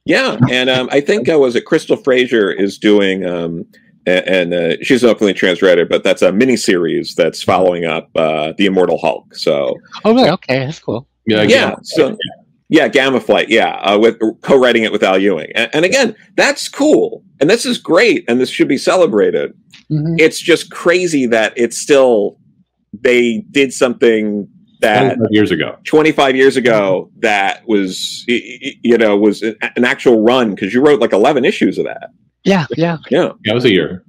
C: Yeah, and um, I think uh, was it Crystal Frasier is doing, um, and uh, she's an openly trans writer, but that's a mini series that's following up uh, the Immortal Hulk. So
B: Oh, really? Okay, that's cool.
A: Yeah.
C: yeah,
A: again,
C: so yeah, Gamma Flight, yeah, uh, with co-writing it with Al Ewing, and, and again, that's cool, and this is great, and this should be celebrated.
B: Mhm.
C: It's just crazy that it's still they did something that
A: 25 years ago.
C: 25 years ago that was you know was an actual run because you wrote like 11 issues of that
B: Yeah, yeah.
C: yeah
A: Yeah, it was a year.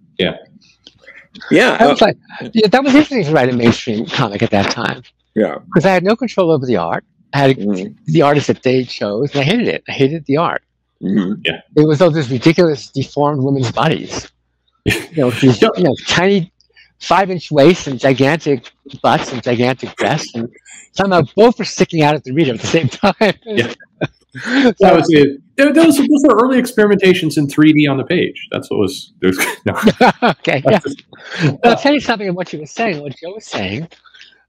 C: yeah
B: I
C: uh,
B: was like, yeah, that was interesting to write a mainstream comic at that time
C: yeah
B: because I had no control over the art. I had
C: Mhm.
B: the artist that they chose, and I hated it. I hated the art.
C: Mhm.
B: It was all these ridiculous, deformed women's bodies. You know, these, you know, tiny five-inch waists and gigantic butts and gigantic breasts, and somehow both were sticking out at the reader at the same time.
A: Yeah.
B: so,
A: That was it. There- Those, those were early experimentations in 3D on the page. That's what was. Was no,
B: okay, yeah. But I'll tell you something of what you were saying, what Joe was saying.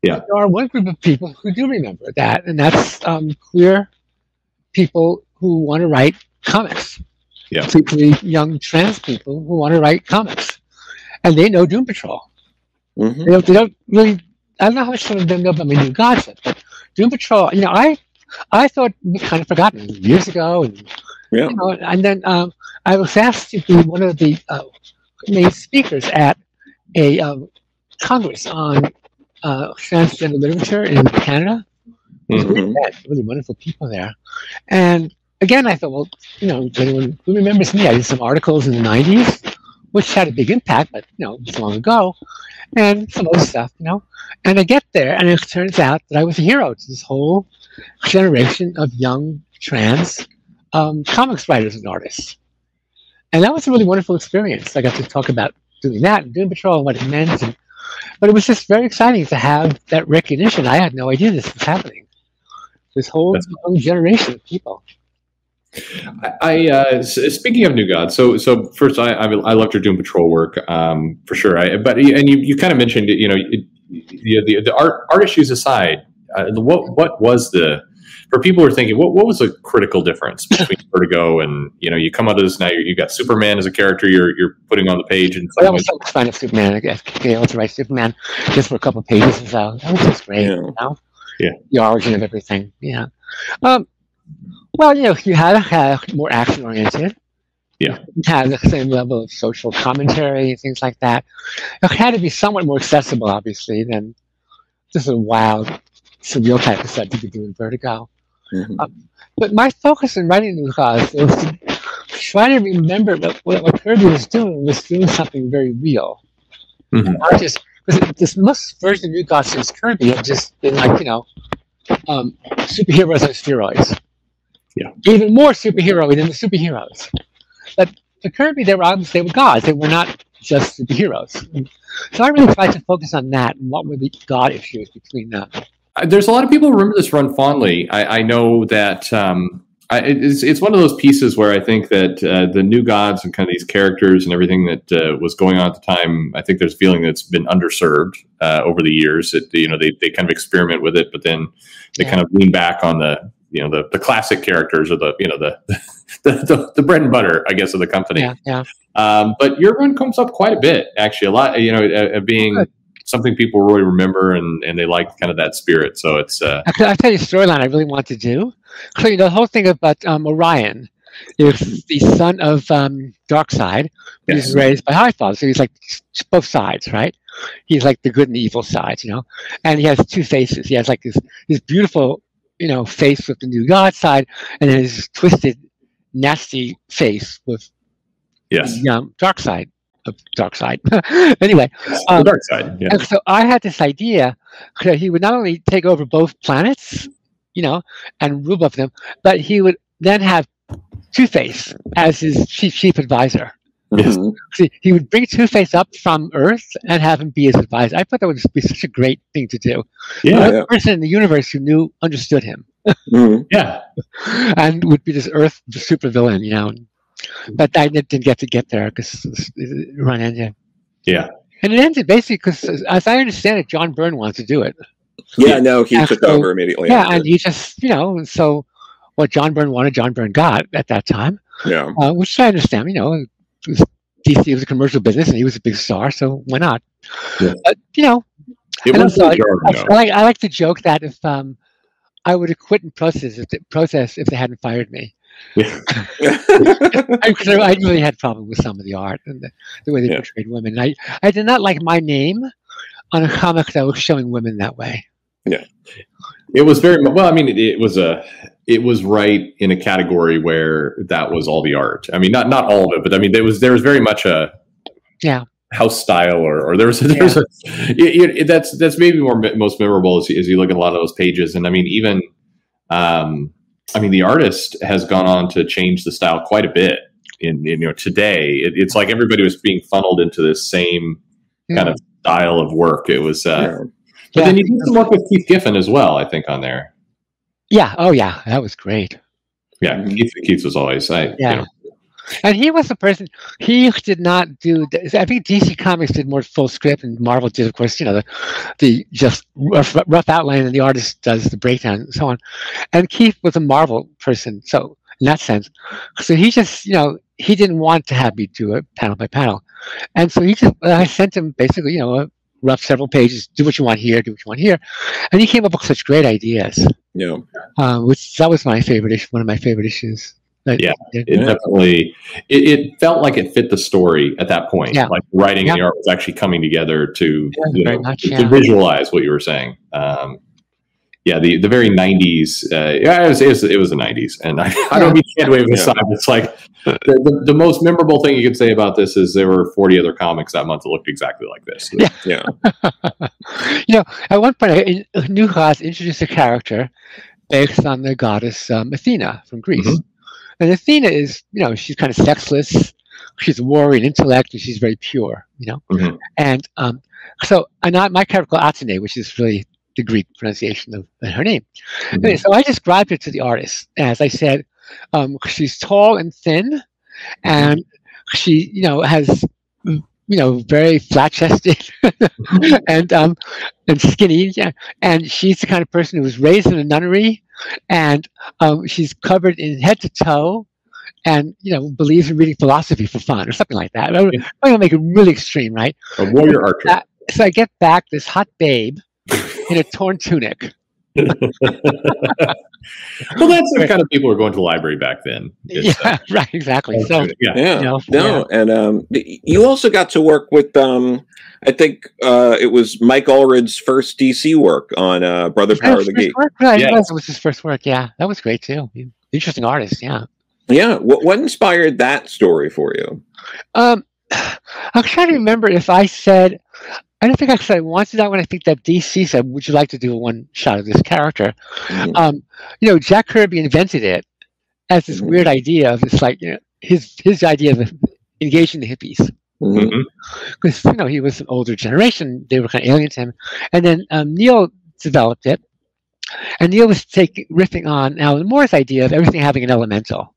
A: Yeah.
B: There are one group of people who do remember that, and that's um, queer people who want to write comics.
A: Yeah.
B: Particularly young trans people who want to write comics. And they know Doom Patrol.
C: Mhm.
B: They don't, they don't really, I don't know how much some of them know about my new gods, but Doom Patrol, you know, I I thought we kind of forgotten years ago. And,
C: Yeah.
B: you know, and then um, I was asked to be one of the uh, main speakers at a um, congress on uh, transgender literature in Canada.
C: Mhm.
B: Met really wonderful people there. And again, I thought, well, you know, anyone who remembers me? I did some articles in the 90s which had a big impact, but you know, it was long ago, and some other stuff, you know. And I get there, and it turns out that I was a hero to this whole generation of young trans um, comics writers and artists. And that was a really wonderful experience. I got to talk about doing that and Doom Patrol and what it meant. And, but it was just very exciting to have that recognition. I had no idea this was happening. This whole young generation of people.
A: I uh, speaking of New God, so so first I I, I loved your Doom Patrol work um, for sure. I, but and you, you kind of mentioned it, you know it, the, the art art issues aside, uh, what what was the for people who are thinking, what, what was the critical difference between Vertigo and you know you come out of this now you have got Superman as a character you're you're putting on the page and
B: that was so much fun of Superman I guess being able to write Superman just for a couple of pages or so. That was just great yeah. you know?
A: Yeah.
B: The origin of everything yeah. Um, well you know you had uh, more action oriented.
A: Yeah.
B: Had the same level of social commentary and things like that. It had to be somewhat more accessible obviously than just a wild surreal type of stuff you could do in Vertigo. Mm-hmm. Um, but my focus in writing the class was to try to remember that what, what Kirby was doing was doing something very real. Mm-hmm. Not just because this most version of New Gods since Kirby had just been like you know um, superheroes on steroids.
A: Yeah.
B: Even more superhero than the superheroes. But for Kirby, they were obviously they were gods. They were not just superheroes. So I really tried to focus on that and what were the god issues between them.
A: There's a lot of people who remember this run fondly. I, I know that um, I, it's, it's one of those pieces where I think that uh, the new gods and kind of these characters and everything that uh, was going on at the time, I think there's a feeling that's been underserved uh, over the years. That you know they, they kind of experiment with it, but then they yeah. kind of lean back on the you know the, the classic characters or the you know the, the the, the bread and butter, I guess, of the company.
B: Yeah, yeah.
A: Um, but your run comes up quite a bit, actually. A lot, you know, uh, uh being. Good something people really remember and, and they like kind of that spirit. So it's. Uh,
B: I'll, I'll tell you a storyline I really want to do. So, you know, the whole thing about um, Orion is the son of um, Darkseid. Yes. He's raised by Highfather, so he's like both sides, right? He's like the good and the evil sides, you know. And he has two faces. He has like this this beautiful, you know, face with the new God side, and then his twisted, nasty face with
A: yes,
B: the um, Darkseid Darkseid. anyway,
A: um, the dark side. Yeah.
B: so I had this idea that he would not only take over both planets, you know, and rule of them, but he would then have Two Face as his chief chief advisor. Mm-hmm. See, he would bring Two Face up from Earth and have him be his advisor. I thought that would be such a great thing to do.
A: Yeah,
B: yeah. person in the universe who knew, understood him.
A: Mm-hmm. Yeah,
B: and would be this Earth supervillain, you know, but I didn't get to get there because it run ended.
A: Yeah,
B: and it ended basically because, as I understand it, John Byrne wanted to do it.
C: Yeah, no, he took over immediately.
B: Yeah, after. and he just, you know, so what John Byrne wanted, John Byrne got at that time.
C: Yeah,
B: uh, which I understand. You know, was, DC was a commercial business, and he was a big star, so why not? Yeah. But you know,
A: it was also, I,
B: I, I, like I like to joke that if um, I would have quit in process if the, process if they hadn't fired me. Yeah. I, I, really had problems with some of the art and the, the way they yeah. portrayed women. I, I did not like my name on a comic that was showing women that way.
A: Yeah, it was very well. I mean, it, it, was a it was right in a category where that was all the art. I mean, not not all of it, but I mean, there was there was very much a
B: yeah
A: house style or, or there's there's yeah. a it, it, that's that's maybe more most memorable as, as you look at a lot of those pages and I mean even um I mean, the artist has gone on to change the style quite a bit. In, in you know today, it, it's like everybody was being funneled into this same yeah. kind of style of work. It was, uh, yeah. but yeah. then you did some work with Keith Giffen as well. I think on there.
B: Yeah. Oh, yeah. That was great.
A: Yeah, mm-hmm. Keith, Keith was always. I, yeah. You know,
B: and he was the person. He did not do. I think DC Comics did more full script, and Marvel did, of course, you know, the, the just rough, rough outline, and the artist does the breakdown and so on. And Keith was a Marvel person, so in that sense, so he just, you know, he didn't want to have me do it panel by panel, and so he just. I sent him basically, you know, a rough several pages. Do what you want here. Do what you want here, and he came up with such great ideas.
C: Yeah,
B: uh, which that was my favorite issue. One of my favorite issues
A: yeah, it definitely it, it, felt like it fit the story at that point.
B: Yeah.
A: Like writing yeah. and the art was actually coming together to yeah, you know much, to, yeah. visualize what you were saying. Um, yeah, the, the very '90s. Uh, yeah, it was, it was, it was the '90s, and I, I don't mean can't wave aside. It's like the, the, the, most memorable thing you can say about this is there were 40 other comics that month that looked exactly like this.
C: Yeah, yeah.
B: you know, at one point, New Gods introduced a character based on the goddess um, Athena from Greece, mm-hmm. And Athena is, you know, she's kind of sexless. She's a warrior in intellect, and she's very pure. You know, mm-hmm. and um, so and I, my character Athene, which is really the Greek pronunciation of her name. Mm-hmm. Anyway, so I described her to the artist as I said, um, she's tall and thin, and she, you know, has you know, very flat chested and um, and skinny. Yeah. And she's the kind of person who was raised in a nunnery, and um, she's covered in head to toe, and you know, believes in reading philosophy for fun or something like that. I'm going to make it really extreme, right?
A: A warrior archer.
B: So I get back this hot babe in a torn tunic. Well,
A: that's the kind of people who are going to the library back then.
B: yeah, uh, right, exactly. So,
C: yeah, yeah. You know, no, yeah. and um, you also got to work with, um, I think uh, it was Mike Allred's first DC work on uh, Brother Power of the Geek.
B: Work? Right, yeah. it was his first work. Yeah, that was great too. Interesting artist. Yeah.
C: Yeah. What, what inspired that story for you?
B: Um, I'm trying to remember if I said I don't think I said I wanted that when I think that DC said, "Would you like to do a one shot of this character?" Mm-hmm. Um, you know, Jack Kirby invented it as this mm-hmm. weird idea of this, like you know, his his idea of engaging the hippies. Because mm-hmm. you know he was an older generation, they were kind of alien to him, and then um, Neil developed it, and Neil was taking riffing on Alan Moore's idea of everything having an elemental.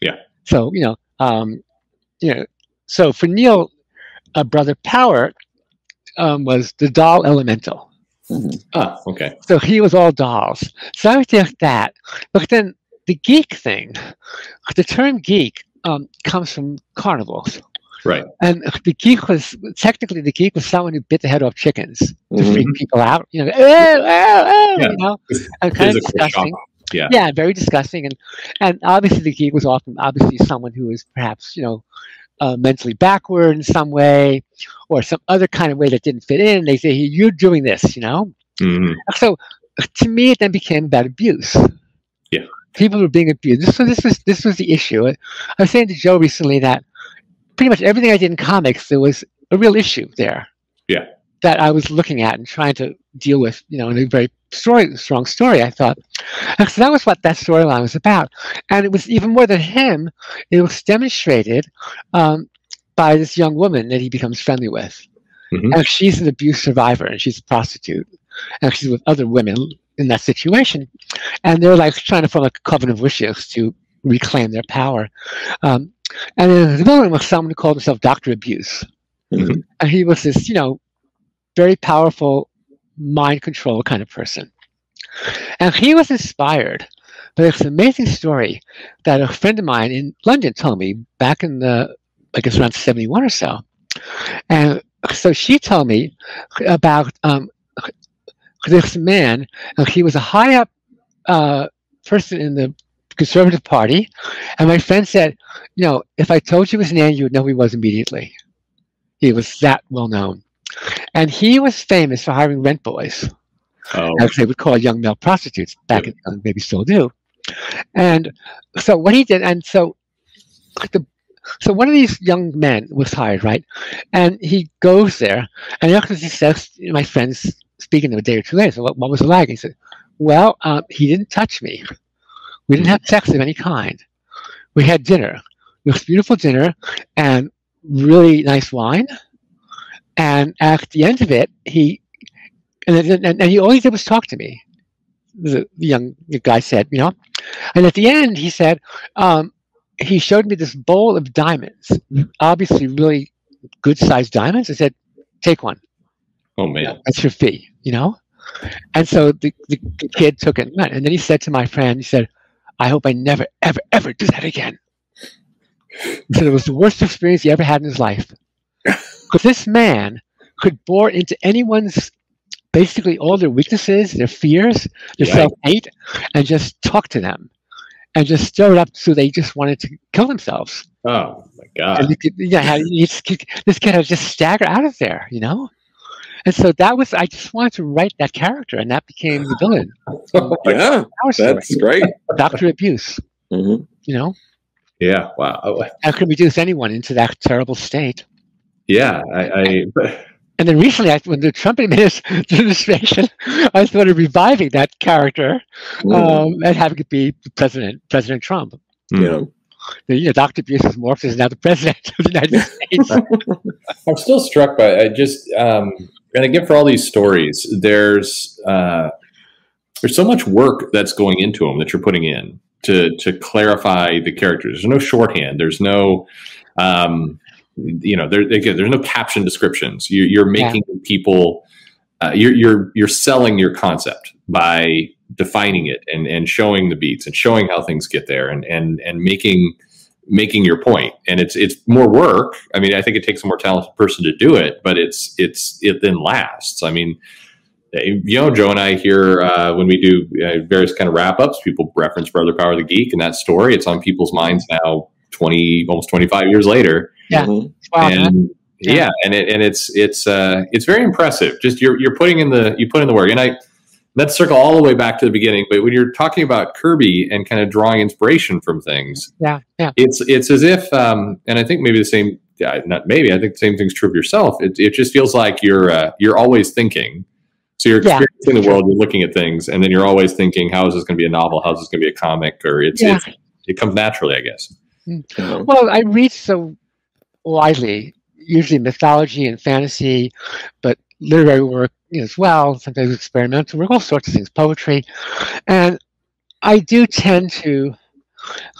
A: Yeah.
B: So you know, um, you know, so for Neil, uh, brother Power um, was the doll elemental.
A: Mm-hmm. Ah, okay.
B: So he was all dolls. So I would take that. But then the geek thing, the term geek um, comes from carnivals.
A: Right.
B: And the geek was technically the geek was someone who bit the head off chickens to mm-hmm. freak people out. You know, oh, oh, oh, yeah. you know, and kind of disgusting.
A: Yeah.
B: Yeah, very disgusting. And and obviously the geek was often obviously someone who was perhaps, you know, uh, mentally backward in some way or some other kind of way that didn't fit in. They say, you're doing this, you know? Mm-hmm. So to me, it then became about abuse.
A: Yeah.
B: People were being abused. So this was, this was the issue. I was saying to Joe recently that pretty much everything I did in comics, there was a real issue there.
A: Yeah.
B: That I was looking at and trying to deal with, you know, in a very story, strong story, I thought. And so that was what that storyline was about. And it was even more than him, it was demonstrated um, by this young woman that he becomes friendly with. Mm-hmm. And she's an abuse survivor and she's a prostitute. And she's with other women in that situation. And they're like trying to form a covenant of wishes to reclaim their power. Um, and then the villain was someone who called himself Dr. Abuse. Mm-hmm. And he was this, you know, very powerful mind control kind of person. And he was inspired by this amazing story that a friend of mine in London told me back in the, I guess around 71 or so. And so she told me about um, this man. He was a high up uh, person in the Conservative Party. And my friend said, you know, if I told you his name, you would know who he was immediately. He was that well known. And he was famous for hiring rent boys, oh. as they would call young male prostitutes back yeah. in, maybe still do. And so what he did, and so the so one of these young men was hired, right? And he goes there, and after he says, my friends speaking to him a day or two later, so what, what was the lag? He said, well, um, he didn't touch me. We didn't have sex of any kind. We had dinner. It was beautiful dinner and really nice wine. And at the end of it, he and, and, and he all he did was talk to me. The, the young guy said, you know, and at the end he said, um, he showed me this bowl of diamonds, obviously really good sized diamonds. I said, take one.
A: Oh man,
B: that's your fee, you know. And so the, the kid took it, and then he said to my friend, he said, I hope I never, ever, ever do that again. He said it was the worst experience he ever had in his life. Because this man could bore into anyone's basically all their weaknesses, their fears, their right. self hate, and just talk to them and just stir it up so they just wanted to kill themselves.
A: Oh my God.
B: And could, yeah, this kid had just staggered out of there, you know? And so that was I just wanted to write that character, and that became the villain.
C: yeah, that's great.
B: Doctor abuse.
C: Mm-hmm.
B: You know.
A: Yeah. Wow.
B: How can reduce anyone into that terrible state?
A: Yeah. I. I
B: and then recently, I, when the Trump administration, I started reviving that character mm. um, and having it be President President Trump.
C: Mm. You know,
B: the, you know, Dr. Busis Morph is now the president of the United States.
A: I'm still struck by I just um, and again for all these stories, there's uh, there's so much work that's going into them that you're putting in to to clarify the characters. There's no shorthand. There's no um, you know, there, again, there's no caption descriptions. You, you're, making yeah. people, uh, you're, you're, you're selling your concept by defining it and, and showing the beats and showing how things get there and, and, and making, making your point. And it's, it's more work. I mean, I think it takes a more talented person to do it, but it's, it's, it then lasts. I mean, you know, Joe and I here uh, when we do uh, various kind of wrap ups, people reference Brother Power the Geek and that story. It's on people's minds now, twenty almost twenty five years later.
B: Yeah.
A: Mm-hmm. Wow, and yeah. yeah. and it, and it's it's uh, it's very impressive. Just you're you're putting in the you put in the work, and I let's circle all the way back to the beginning. But when you're talking about Kirby and kind of drawing inspiration from things,
B: yeah, yeah,
A: it's it's as if, um, and I think maybe the same, yeah, not maybe I think the same thing's true of yourself. It it just feels like you're uh, you're always thinking. So you're experiencing yeah. the world, you're looking at things, and then you're always thinking, how is this going to be a novel? How is this going to be a comic? Or it's, yeah. it's it comes naturally, I guess.
B: Mm. Well, I read so widely, usually mythology and fantasy, but literary work as well, sometimes experimental work, all sorts of things, poetry. And I do tend to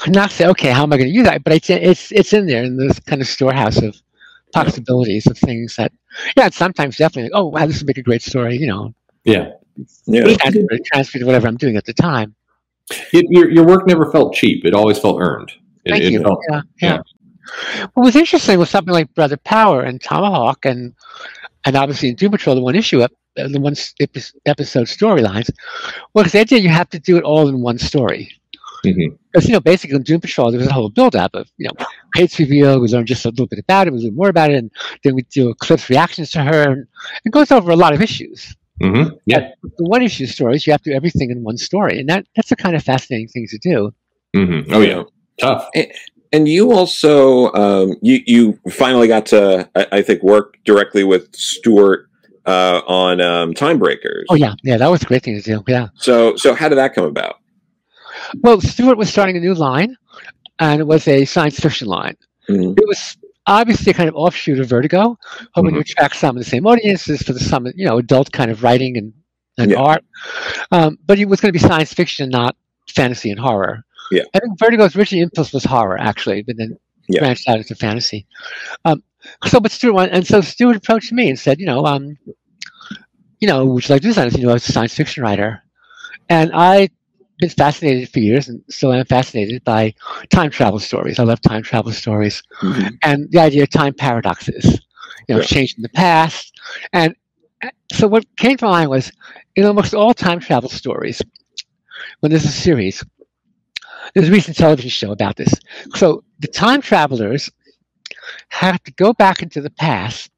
B: not say, okay, how am I going to use that? But I t- it's it's in there in this kind of storehouse of possibilities of things that, yeah, sometimes definitely, oh, wow, this would make a great story, you know.
A: Yeah. Yeah.
B: Transfer, to whatever I'm doing at the time.
A: It, your, your work never felt cheap. It always felt earned. It,
B: Thank you. Felt, yeah, yeah. yeah. What was interesting was something like Brother Power and Tomahawk, and and obviously in Doom Patrol, the one issue up, uh, the one episode storylines. Well, because the idea you have to do it all in one story. Because mm-hmm. you know, basically in Doom Patrol, there was a whole build-up of you know, Kate's reveal. We learn just a little bit about it. We learn more about it, and then we do Cliff's reactions to her, and it goes over a lot of issues.
A: Mm-hmm. Yeah,
B: but the one issue stories, you have to do everything in one story, and that that's a kind of fascinating thing to do.
A: Mm-hmm. Oh yeah, tough.
C: And, and you also um, you you finally got to I, I think work directly with Stuart uh, on um, Time Breakers.
B: Oh yeah, yeah, that was a great thing to do. Yeah.
C: So so how did that come about?
B: Well, Stuart was starting a new line, and it was a science fiction line. Mm-hmm. It was obviously a kind of offshoot of Vertigo, hoping mm-hmm. to attract some of the same audiences for the some you know adult kind of writing and, and yeah. art. Um, but it was going to be science fiction, not fantasy and horror.
C: Yeah. I
B: think Vertigo's original impulse was horror, actually, but then yeah. branched out into fantasy. Um, so, but Stuart went, and so Stuart approached me and said, you know, um, you know, would you like to do science? You know, I was a science fiction writer, and I've been fascinated for years, and still am fascinated by time travel stories. I love time travel stories, mm-hmm. and the idea of time paradoxes. You know, yeah. changing the past, and uh, so what came to mind was in almost all time travel stories, when there's a series, there's a recent television show about this. So the time travelers have to go back into the past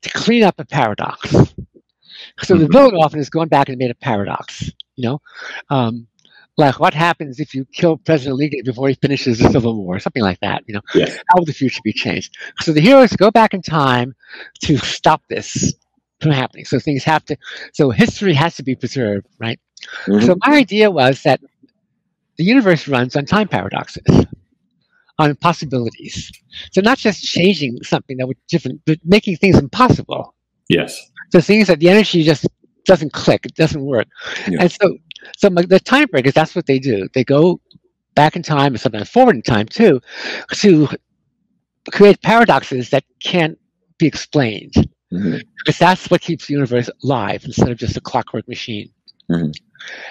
B: to clean up a paradox. So the mm-hmm. villain often has gone back and made a paradox. You know, um, like what happens if you kill President Lincoln before he finishes the Civil War, something like that. You know, how will the future be changed? So the heroes go back in time to stop this from happening. So things have to. So history has to be preserved, right? Mm-hmm. So my idea was that the universe runs on time paradoxes, on possibilities. So not just changing something that was different, but making things impossible.
A: Yes.
B: So things that the energy just doesn't click, it doesn't work. Yeah. And so, so the time breakers, that's what they do. They go back in time and sometimes forward in time too, to create paradoxes that can't be explained. Mm-hmm. Because that's what keeps the universe alive instead of just a clockwork machine.
C: Mm-hmm.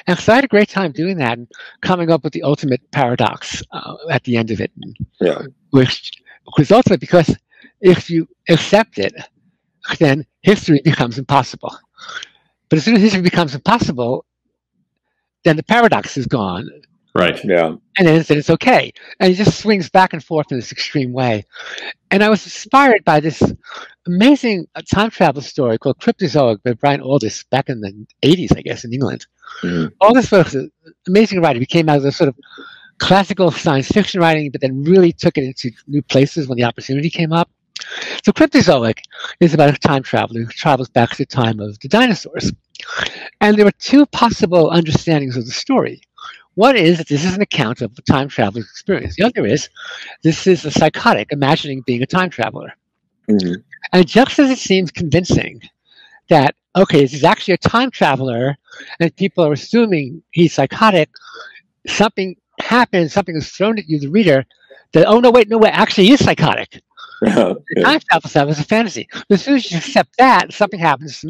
B: And so I had a great time doing that and coming up with the ultimate paradox uh, at the end of it.
C: Yeah.
B: Which was ultimate because if you accept it, then history becomes impossible. But as soon as history becomes impossible, then the paradox is gone.
A: Right.
C: Yeah.
B: And then, then it's okay. And it just swings back and forth in this extreme way. And I was inspired by this amazing uh, time travel story called Cryptozoic by Brian Aldiss back in the 80s, I guess, in England.
C: Mhm.
B: Aldiss was an amazing writer. He came out of the sort of classical science fiction writing, but then really took it into new places when the opportunity came up. So Cryptozoic is about a time traveler who travels back to the time of the dinosaurs. And there were two possible understandings of the story. One is that this is an account of a time traveler's experience. The other is this is a psychotic imagining being a time traveler.
C: Mhm.
B: And just as it seems convincing that, okay, this is actually a time traveler and people are assuming he's psychotic, something happens, something is thrown at you, the reader, that, oh, no, wait, no, wait, actually he is psychotic. The
C: Yeah.
B: time travel stuff is a fantasy. As soon as you accept that, something happens.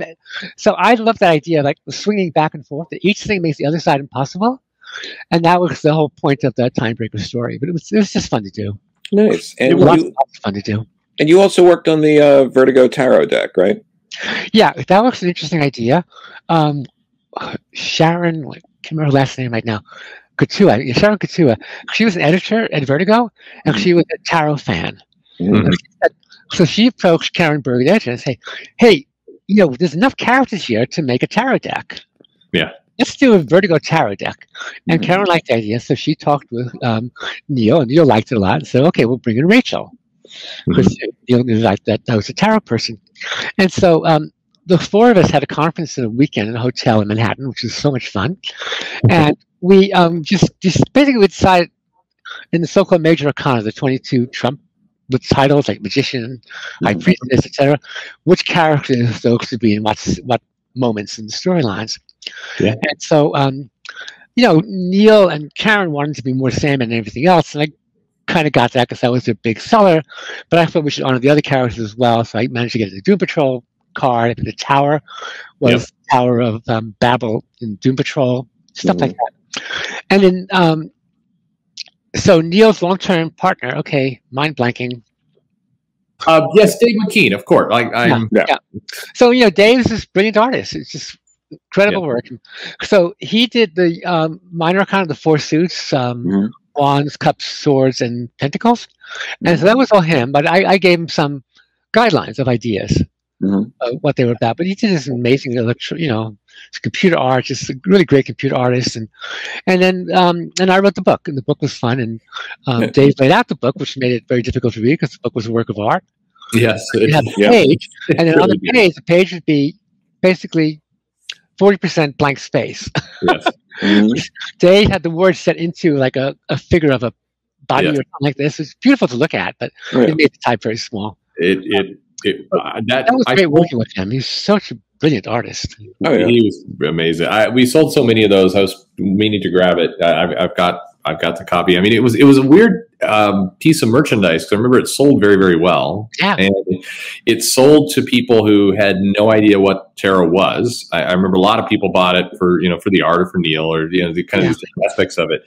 B: So I love that idea, like swinging back and forth, that each thing makes the other side impossible. And that was the whole point of that Timebreaker story. But it was, it was just fun to do.
C: Nice.
B: It
C: And
B: was
C: you,
B: lots of fun to do.
C: and you also worked on the uh, Vertigo Tarot deck, right?
B: Yeah, that was an interesting idea. Um, Sharon, I can't remember her last name right now. Katua, Sharon Katua. She was an editor at Vertigo, and she was a tarot fan.
C: Mhm.
B: And she said- So she approached Karen Berger, the editor, and say, "Hey, you know, there's enough characters here to make a tarot deck.
A: Yeah.
B: Let's do a Vertigo tarot deck." And. Karen liked the idea, so she talked with um, Neil, and Neil liked it a lot, and said, "Okay, we'll bring in Rachel." because Neil knew like that I was a tarot person. And so um, the four of us had a conference in a weekend in a hotel in Manhattan, which was so much fun. And we um, just, just basically decided in the so-called major arcana, the 22 Trump with titles like magician, high priestess, etc., which characters those to be in what what moments in the storylines.
A: Yeah.
B: And so, um, you know, Neil and Karen wanted to be more Sandman everything else, and I kind of got that because that was their big seller. But I thought we should honor the other characters as well, so I managed to get the Doom Patrol card. The Tower was Tower of um, Babel in Doom Patrol, stuff like that. And then, um, so Neil's long-term partner, okay, mind blanking.
A: Uh, yes, Dave McKean, of course. Like I'm.
B: So you know, Dave's this brilliant artist. It's just incredible work. So he did the um, minor kind of the four suits, um,
C: Mhm.
B: wands, cups, swords, and pentacles, and so that was all him. But I, I gave him some guidelines of ideas
C: Mhm.
B: of what they were about. But he did this amazing electro, you know, computer art, just a really great computer artist, and and then um, and I wrote the book, and the book was fun, and um,
C: Yeah.
B: Dave laid out the book, which made it very difficult to read because the book was a work of art.
A: Yes.
B: You have a
C: Yeah.
B: page, and then on the page, the page would be basically forty percent blank space.
A: yes.
C: Mhm.
B: Dave had the word set into like a, a figure of a body
A: Yes.
B: or something like this. It's beautiful to look at, but
C: Yeah.
B: it made the type very small.
A: It it it uh, that
B: That was
A: I
B: great
A: told-
B: working with him. He's such a brilliant artist.
C: Oh, yeah.
A: He was amazing. I, we sold so many of those. I was meaning to grab it. I, I've, I've got I've got the copy. I mean, it was it was a weird um, piece of merchandise because I remember it sold very very well,
B: Yeah.
A: and it sold to people who had no idea what tarot was. I, I remember a lot of people bought it for you know for the art or for Neil or you know the kind of
B: Yeah.
A: different aspects of it,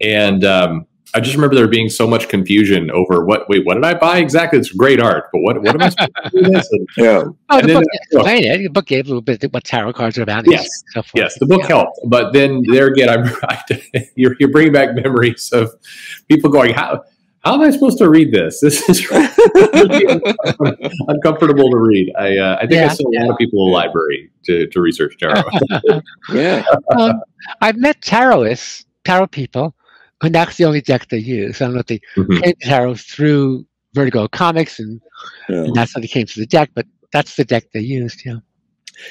A: and. Um, I just remember there being so much confusion over what. Wait, what did I buy exactly? It's great art, but what? What am I supposed to do this? And
C: Yeah.
B: Oh, the book
A: that
B: didn't it. The book gave a little bit what tarot cards are about.
A: Yes.
B: so.
A: Yes, the book
B: Yeah.
A: helped, but then there again, I'm you're you're bringing back memories of people going, how how am I supposed to read this? This is really uncomfortable to read. I uh, I think I
B: Yeah,
A: sent a lot of people to the library to, to research tarot.
C: Yeah.
B: um, I've met tarotists, tarot people, and that's the only deck they use. I don't know if they
A: Mhm.
B: came to tarot through Vertigo Comics, and,
C: Yeah.
B: and that's how they came to the deck. But that's the deck they used. Yeah.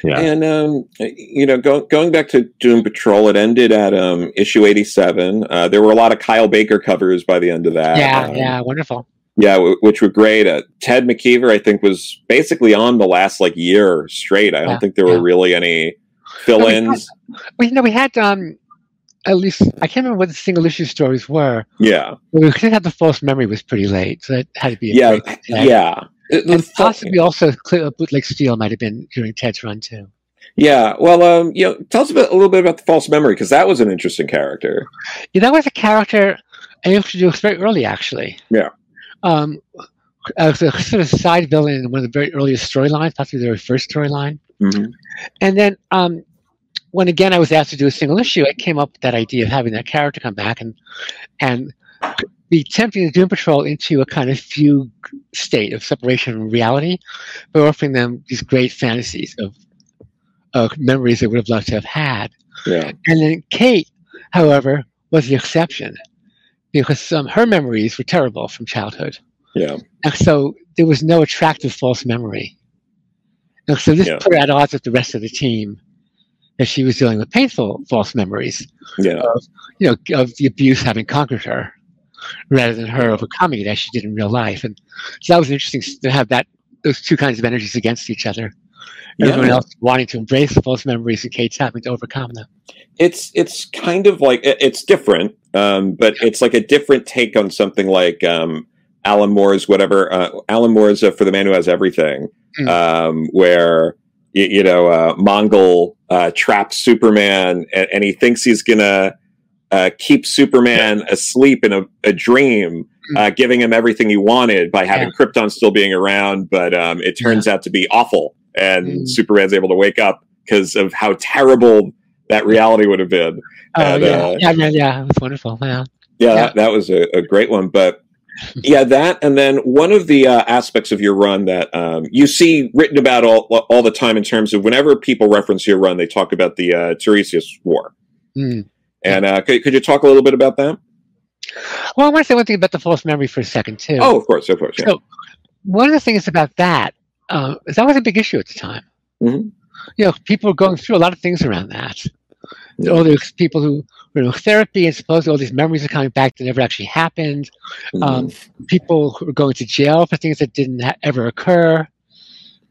A: Yeah.
C: And um, you know, go, going back to Doom Patrol, it ended at um, issue eighty-seven. Uh, there were a lot of Kyle Baker covers by the end of that.
B: yeah.
C: Um,
B: yeah. Wonderful.
C: yeah, w- which were great. Uh, Ted McKeever, I think, was basically on the last like year straight. I don't
B: Yeah,
C: think there
B: yeah.
C: were really any fill-ins.
B: Well, you know, we had um, at least I can't remember what the single issue stories were.
C: Yeah,
B: we couldn't have the false memory was pretty late, so it had to be. A
C: yeah,
B: break in Ted.
C: yeah. It-
B: And possibly also Clear Bootleg Steel might have been during Ted's run too.
C: yeah. Well, um, you know, tell us a, bit, a little bit about the false memory because that was an interesting character.
B: Yeah, that was a character I introduced very early, actually.
C: Yeah.
B: Um, as a sort of side villain in one of the very earliest storylines, possibly the very first storyline.
C: Mhm.
B: And then um, when again I was asked to do a single issue, I came up with that idea of having that character come back and and be tempting the Doom Patrol into a kind of fugue state of separation from reality by offering them these great fantasies of, of memories they would have loved to have had.
C: Yeah.
B: And then Kate, however, was the exception because um, her memories were terrible from childhood.
C: Yeah.
B: And so there was no attractive false memory. And so this
C: Yeah.
B: put her at odds with the rest of the team that she was dealing with painful false memories
C: Yeah.
B: you know, of the abuse having conquered her, rather than her overcoming it as she did in real life. And so that was interesting to have that those two kinds of energies against each other. Everyone else wanting to embrace the false memories, and Kate's having to overcome them.
C: it's it's kind of like it's different, um, but it's like a different take on something like um, Alan Moore's whatever. Uh, Alan Moore's uh, for the man who has everything,
B: Mm.
C: um, where you, you know uh, Mongul uh, traps Superman, and, and he thinks he's gonna uh, keep Superman asleep in a, a dream. Uh, giving him everything he wanted by having Krypton still being around, but um, it turns out to be awful, and
B: Mm.
C: Superman's able to wake up because of how terrible that reality would have been.
B: Oh
C: And,
B: yeah,
C: uh,
B: yeah, yeah, yeah, it was wonderful. Yeah,
C: Yeah,
B: Yeah.
C: That, that was a, a great one. But yeah, that and then one of the uh, aspects of your run that um, you see written about all all the time in terms of whenever people reference your run, they talk about the uh, Tiresias War.
B: Mm.
C: And uh, could, could you talk a little bit about that?
B: Well, I want to say one thing about the false memory for a second too.
C: Oh, of course, of course. Yeah.
B: So, one of the things about that uh, is that was a big issue at the time.
C: Mhm.
B: You know, people were going through a lot of things around that. All these people who were in therapy and supposedly all these memories are coming back that never actually happened. Um, people who were going to jail for things that didn't ha- ever occur.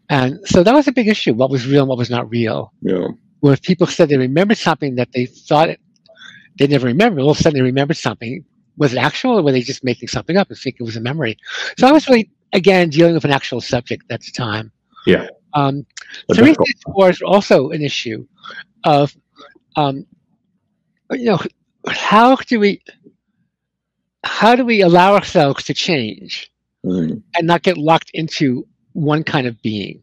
B: And so that was a big issue what was real and what was not real.
C: yeah.
B: Where if people said they remembered something that they thought it, they never remembered, all of a sudden they remembered something. Was it actual or were they just making something up and think it was a memory? So I was really, again, dealing with an actual subject at the time.
A: Yeah.
B: Um,
A: A
B: Tiresias
A: difficult-
B: War is also an issue of, um, you know, how do we, how do we allow ourselves to change
C: Mhm.
B: and not get locked into one kind of being?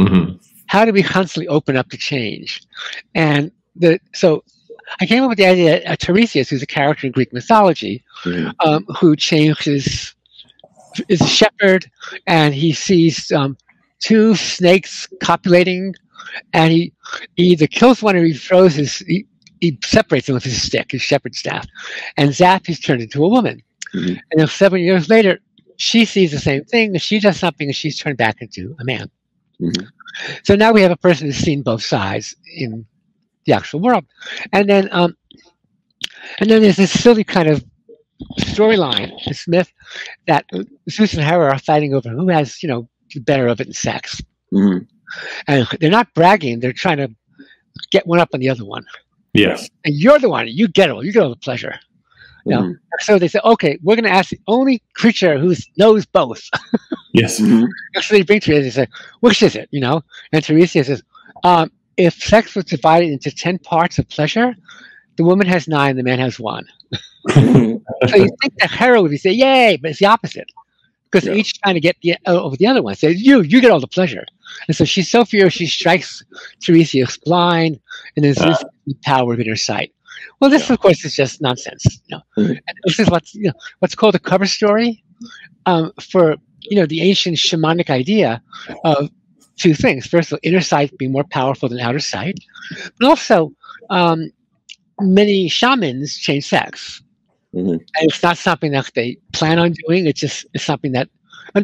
A: Mhm.
B: How do we constantly open up to change? And the so I came up with the idea that uh, Tiresias, who's a character in Greek mythology,
C: Mhm.
B: um, who changes is a shepherd and he sees um, two snakes copulating and he, he either kills one or he throws his he, he separates them with his stick his shepherd staff and zap he's turned into a woman
C: Mhm.
B: and then seven years later she sees the same thing and she does something and she's turned back into a man
C: Mhm.
B: so now we have a person who's seen both sides in the actual world and then um and then there's this silly kind of storyline in Smith that Zeus and Hera are fighting over who has, you know, the better of it in sex.
C: Mhm.
B: And they're not bragging, they're trying to get one up on the other one.
A: Yes.
B: And you're the one, you get all, you get all the pleasure. Yeah.
C: Mhm.
B: So they say, okay, we're going to ask the only creature who knows both.
A: Yes.
C: Mhm.
B: so they bring Tiresias and say, which is it, you know? And Tiresias says, um, if sex was divided into 10 parts of pleasure, the woman has nine, the man has one. So you think the hero would say, "Yay!" But it's the opposite because
C: Yeah.
B: each trying to get the uh, over the other one. Says, "You, you get all the pleasure." And so she's so furious, she strikes Tiresias blind, and then
A: Ah.
B: the power of inner sight. Well, this, of course, is just nonsense. You know,
C: Mhm.
B: and this is what's you know what's called a cover story um, for you know the ancient shamanic idea of two things. First of all, inner sight being more powerful than outer sight, but also um, many shamans change sex
C: Mhm.
B: and it's not something that they plan on doing. It's just it's something that,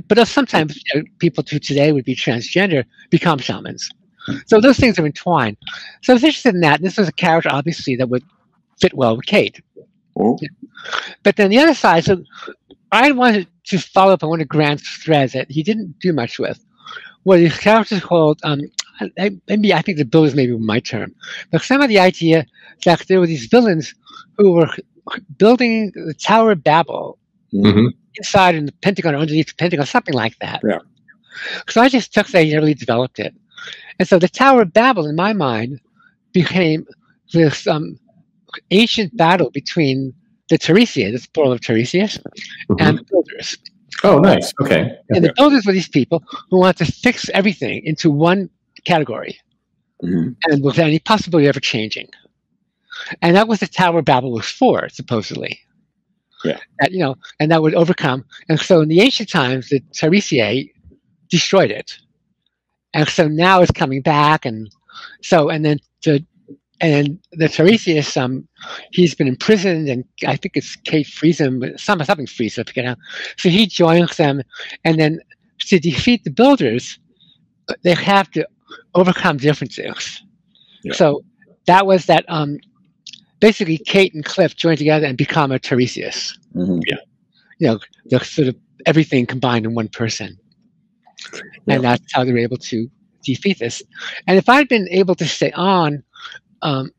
B: but sometimes you know, people who today would be transgender become shamans. So those things are entwined. So I was interested in that. This was a character, obviously, that would fit well with Kate.
C: Oh.
B: But then the other side, so I wanted to follow up on one of Grant's threads that he didn't do much with. Were these characters called, um, I, maybe I think the builders maybe my term, but some of the idea that there were these villains who were building the Tower of Babel
A: Mhm.
B: inside in the Pentagon or underneath the Pentagon, something like that.
C: Yeah.
B: So I just took that and really developed it. And so the Tower of Babel, in my mind, became this um, ancient battle between the Tiresias, the plural of Tiresias, and the builders.
A: Oh, nice. Okay.
B: And the builders were these people who wanted to fix everything into one category. mm-hmm. and without any possibility of ever changing. And that was the Tower of Babel was for, supposedly.
C: Yeah.
B: That, you know, and that would overcome. And so in the ancient times, the Tarisier destroyed it. And so now it's coming back. And so, and then the, and the Tiresias, um, he's been imprisoned, and I think it's Kate frees him, some, something frees him, I forget how. So he joins them, and then to defeat the builders, they have to overcome differences. Yeah. So that was that um, basically Kate and Cliff join together and become a Tiresias.
A: Mm-hmm. Yeah.
B: You know, the sort of everything combined in one person. Yeah. And that's how they were able to defeat this. And if I'd been able to stay on, um,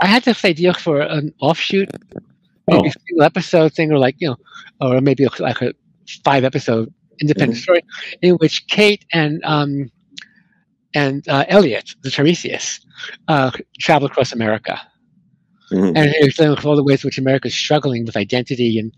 B: I had to this idea for an offshoot, maybe oh. a single episode thing, or like, you know, or maybe like a five episode independent mm-hmm. story in which Kate and um, and uh, Elliot, the Tiresias, uh, travel across America. Mm-hmm. And all the ways in which America is struggling with identity and,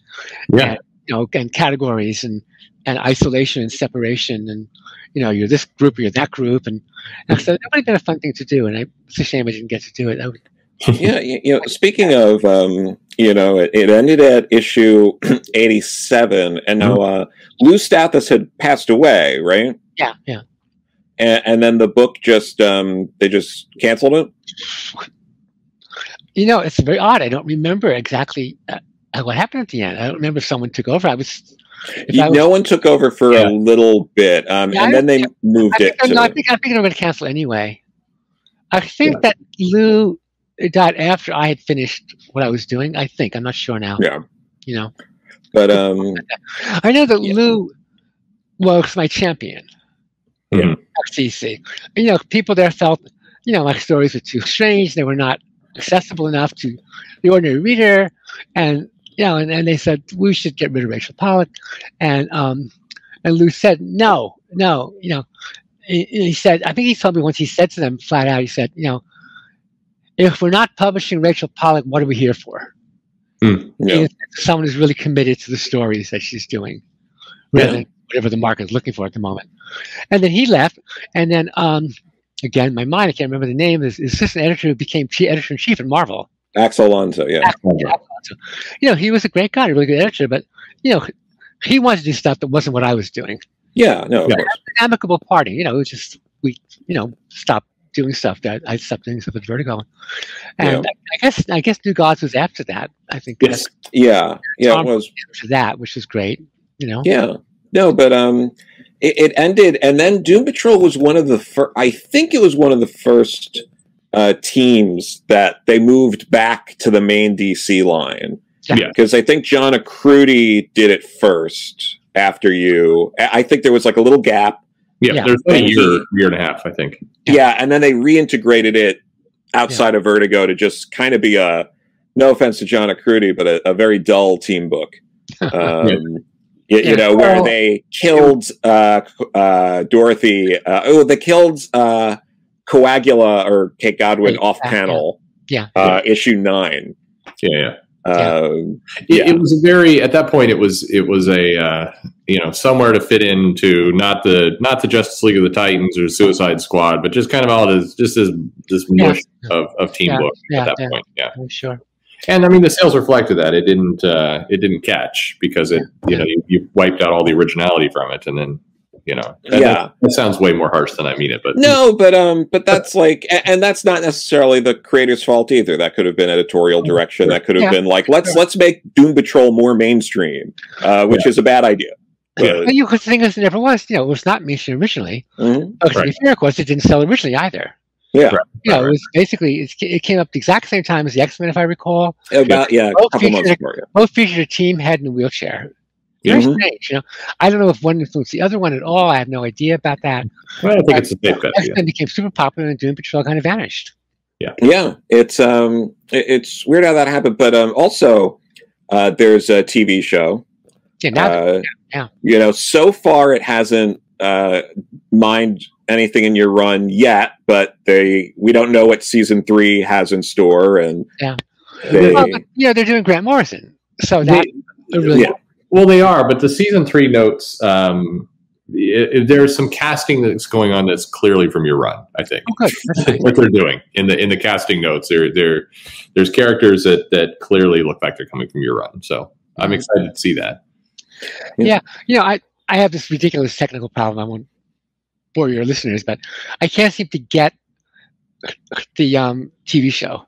A: yeah.
B: and, you know and categories and and isolation and separation and you know you're this group or you're that group and, and so that would have been a fun thing to do and I, it's a shame I didn't get to do it. Would,
C: yeah, you know, speaking of, um, you know, it, it, ended at issue 87, and now mm-hmm. uh, Lou Stathis had passed away, right?
B: Yeah, yeah.
C: And, and then the book just, um, they just canceled it?
B: You know, it's very odd. I don't remember exactly uh, what happened at the end. I don't remember if someone took over. I was.
C: You, I was, no one took over for yeah. a little bit, um, yeah, and then they moved
B: I
C: it.
B: to, no, I think I think they're going to cancel anyway. I think yeah. that Lou died after I had finished what I was doing. I think I'm not sure now.
C: Yeah,
B: you know,
C: but um,
B: I know that Lou was my champion.
A: Yeah,
B: FCC. You know, people there felt you know my stories were too strange. They were not accessible enough to the ordinary reader, and you know, and, and they said we should get rid of Rachel Pollack, and um, and Lou said no, no, you know, he, he said I think he told me once he said to them flat out, he said, you know, if we're not publishing Rachel Pollack, what are we here for?
A: Mm,
B: yeah. Someone who's really committed to the stories that she's doing, rather yeah. whatever the market is looking for at the moment. And then he left, and then um, again, my mind, I can't remember the name, his assistant editor who became editor in chief at Marvel.
C: Axel Alonso, yeah. Axel, yeah
B: Alonso. You know, he was a great guy, a really good editor, but, you know, he wanted to do stuff that wasn't what I was doing.
C: Yeah, no, yeah.
B: amicable party. You know, it was just, we, you know, stopped doing stuff that I stopped doing stuff at Vertigo. And yeah. I, I, guess, I guess New Gods was after that. I think.
C: Yes. Yeah. Yeah, it was.
B: After that, which is great, you know?
C: Yeah. No, but, um, it, it ended, and then Doom Patrol was one of the first. I think it was one of the first uh, teams that they moved back to the main DC line.
A: Yeah,
C: because I think John Arcudi did it first after you. I think there was like a little gap.
A: Yeah, yeah. there's a year, year and a half, I think.
C: Yeah, yeah and then they reintegrated it outside yeah. of Vertigo to just kind of be a. No offense to John Arcudi, but a, a very dull team book. Um, you, yeah. you know, where oh. they killed uh, uh, Dorothy. Uh, oh, they killed uh, Coagula or Kate Godwin off panel.
B: Yeah.
C: Uh, issue nine.
A: Yeah. yeah.
C: Uh,
A: it, it, was a very at that point it was it was a uh, you know somewhere to fit into not the not the Justice League of the Titans or Suicide Squad but just kind of all this just this this mush yeah. of, of team
B: yeah.
A: book
B: yeah.
A: at that point yeah
B: sure
A: and I mean, the sales reflected that it didn't uh, it didn't catch because it you know you, you, wiped out all the originality from it, and then you know that,
C: yeah
A: that, that, sounds way more harsh than I mean it, but
C: no, but um, but that's like, and that's not necessarily the creator's fault either. That could have been editorial direction. That could have yeah. been like let's let's make Doom Patrol more mainstream, uh, which yeah. is a bad idea.
B: But, you could think it never was. You know, it was not mainstream originally. Mm-hmm. Oh, to be fair, of course, it didn't sell originally either.
C: Yeah,
B: right. yeah. It was basically it came up the exact same time as the X Men, if I recall.
C: About yeah,
B: both, featured, before, yeah. both featured a team head in a wheelchair. Very mm-hmm. strange, you know. I don't know if one influenced the other one at all. I have no idea about that.
A: Well, I think but, it's a big bet.
B: X Men became super popular, and Doom Patrol kind of vanished.
A: Yeah,
C: yeah. It's um, it's weird how that happened, but um, also uh, there's a TV show.
B: Yeah, now uh, yeah.
C: You know, so far it hasn't uh, mind anything in your run yet, but they we don't know what season three has in store, and
B: yeah, they, well, yeah, they're doing Grant Morrison, so that
A: they, really yeah. Well, they are, but the season three notes um, it, there's some casting that's going on that's clearly from your run. I think
B: Oh,
A: what they're doing in the in the casting notes. There there there's characters that that clearly look like they're coming from your run. So I'm
B: Mhm.
A: excited to see that.
B: You know, I, I have this ridiculous technical problem. I won't bore your listeners, but I can't seem to get the um, TV show.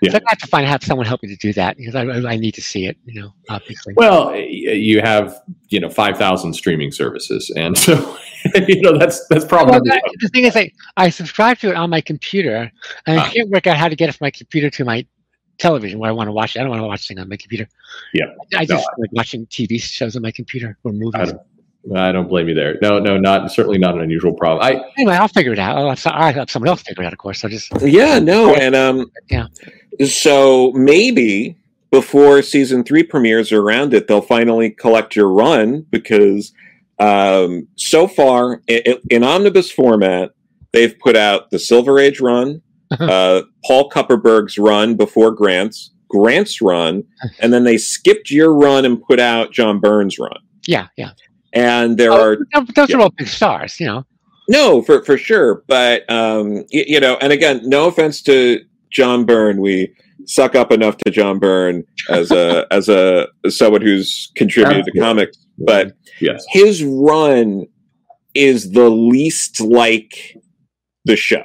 A: Yeah.
B: So I have to find have someone help me to do that because I, I need to see it. You know, obviously.
A: Well, you have you know five thousand streaming services, and so you know that's that's
B: Well,
A: probably
B: that- the thing is, I, I subscribe to it on my computer, and I
A: Ah.
B: can't work out how to get it from my computer to my television where I want to watch it. I don't want to watch things on my computer.
A: Yeah.
B: I
A: No,
B: just like watching TV shows on my computer or movies.
A: I don't, blame you there. No, no, not certainly not an unusual problem. I
B: Anyway, I'll figure it out. I'll have, some, I'll have someone else figure it out, of course. So just
C: Yeah, no, and um,
B: Yeah.
C: So maybe before season three premieres are around it, they'll finally collect your run because um, so far i i in omnibus format, they've put out the Silver Age run, uh, Paul Kupperberg's run before Grant's, Grant's run, and then they skipped your run and put out John Byrne's run.
B: yeah, yeah.
C: And there
B: Oh,
C: are
B: those- those
C: yeah.
B: are all big stars, you know.
C: no, for for sure, but um, y- you know, and again, no offense to John Byrne, we suck up enough to John Byrne as a as a as someone who's contributed to
A: Absolutely.
C: comics, but
A: yes,
C: his run is the least like the show.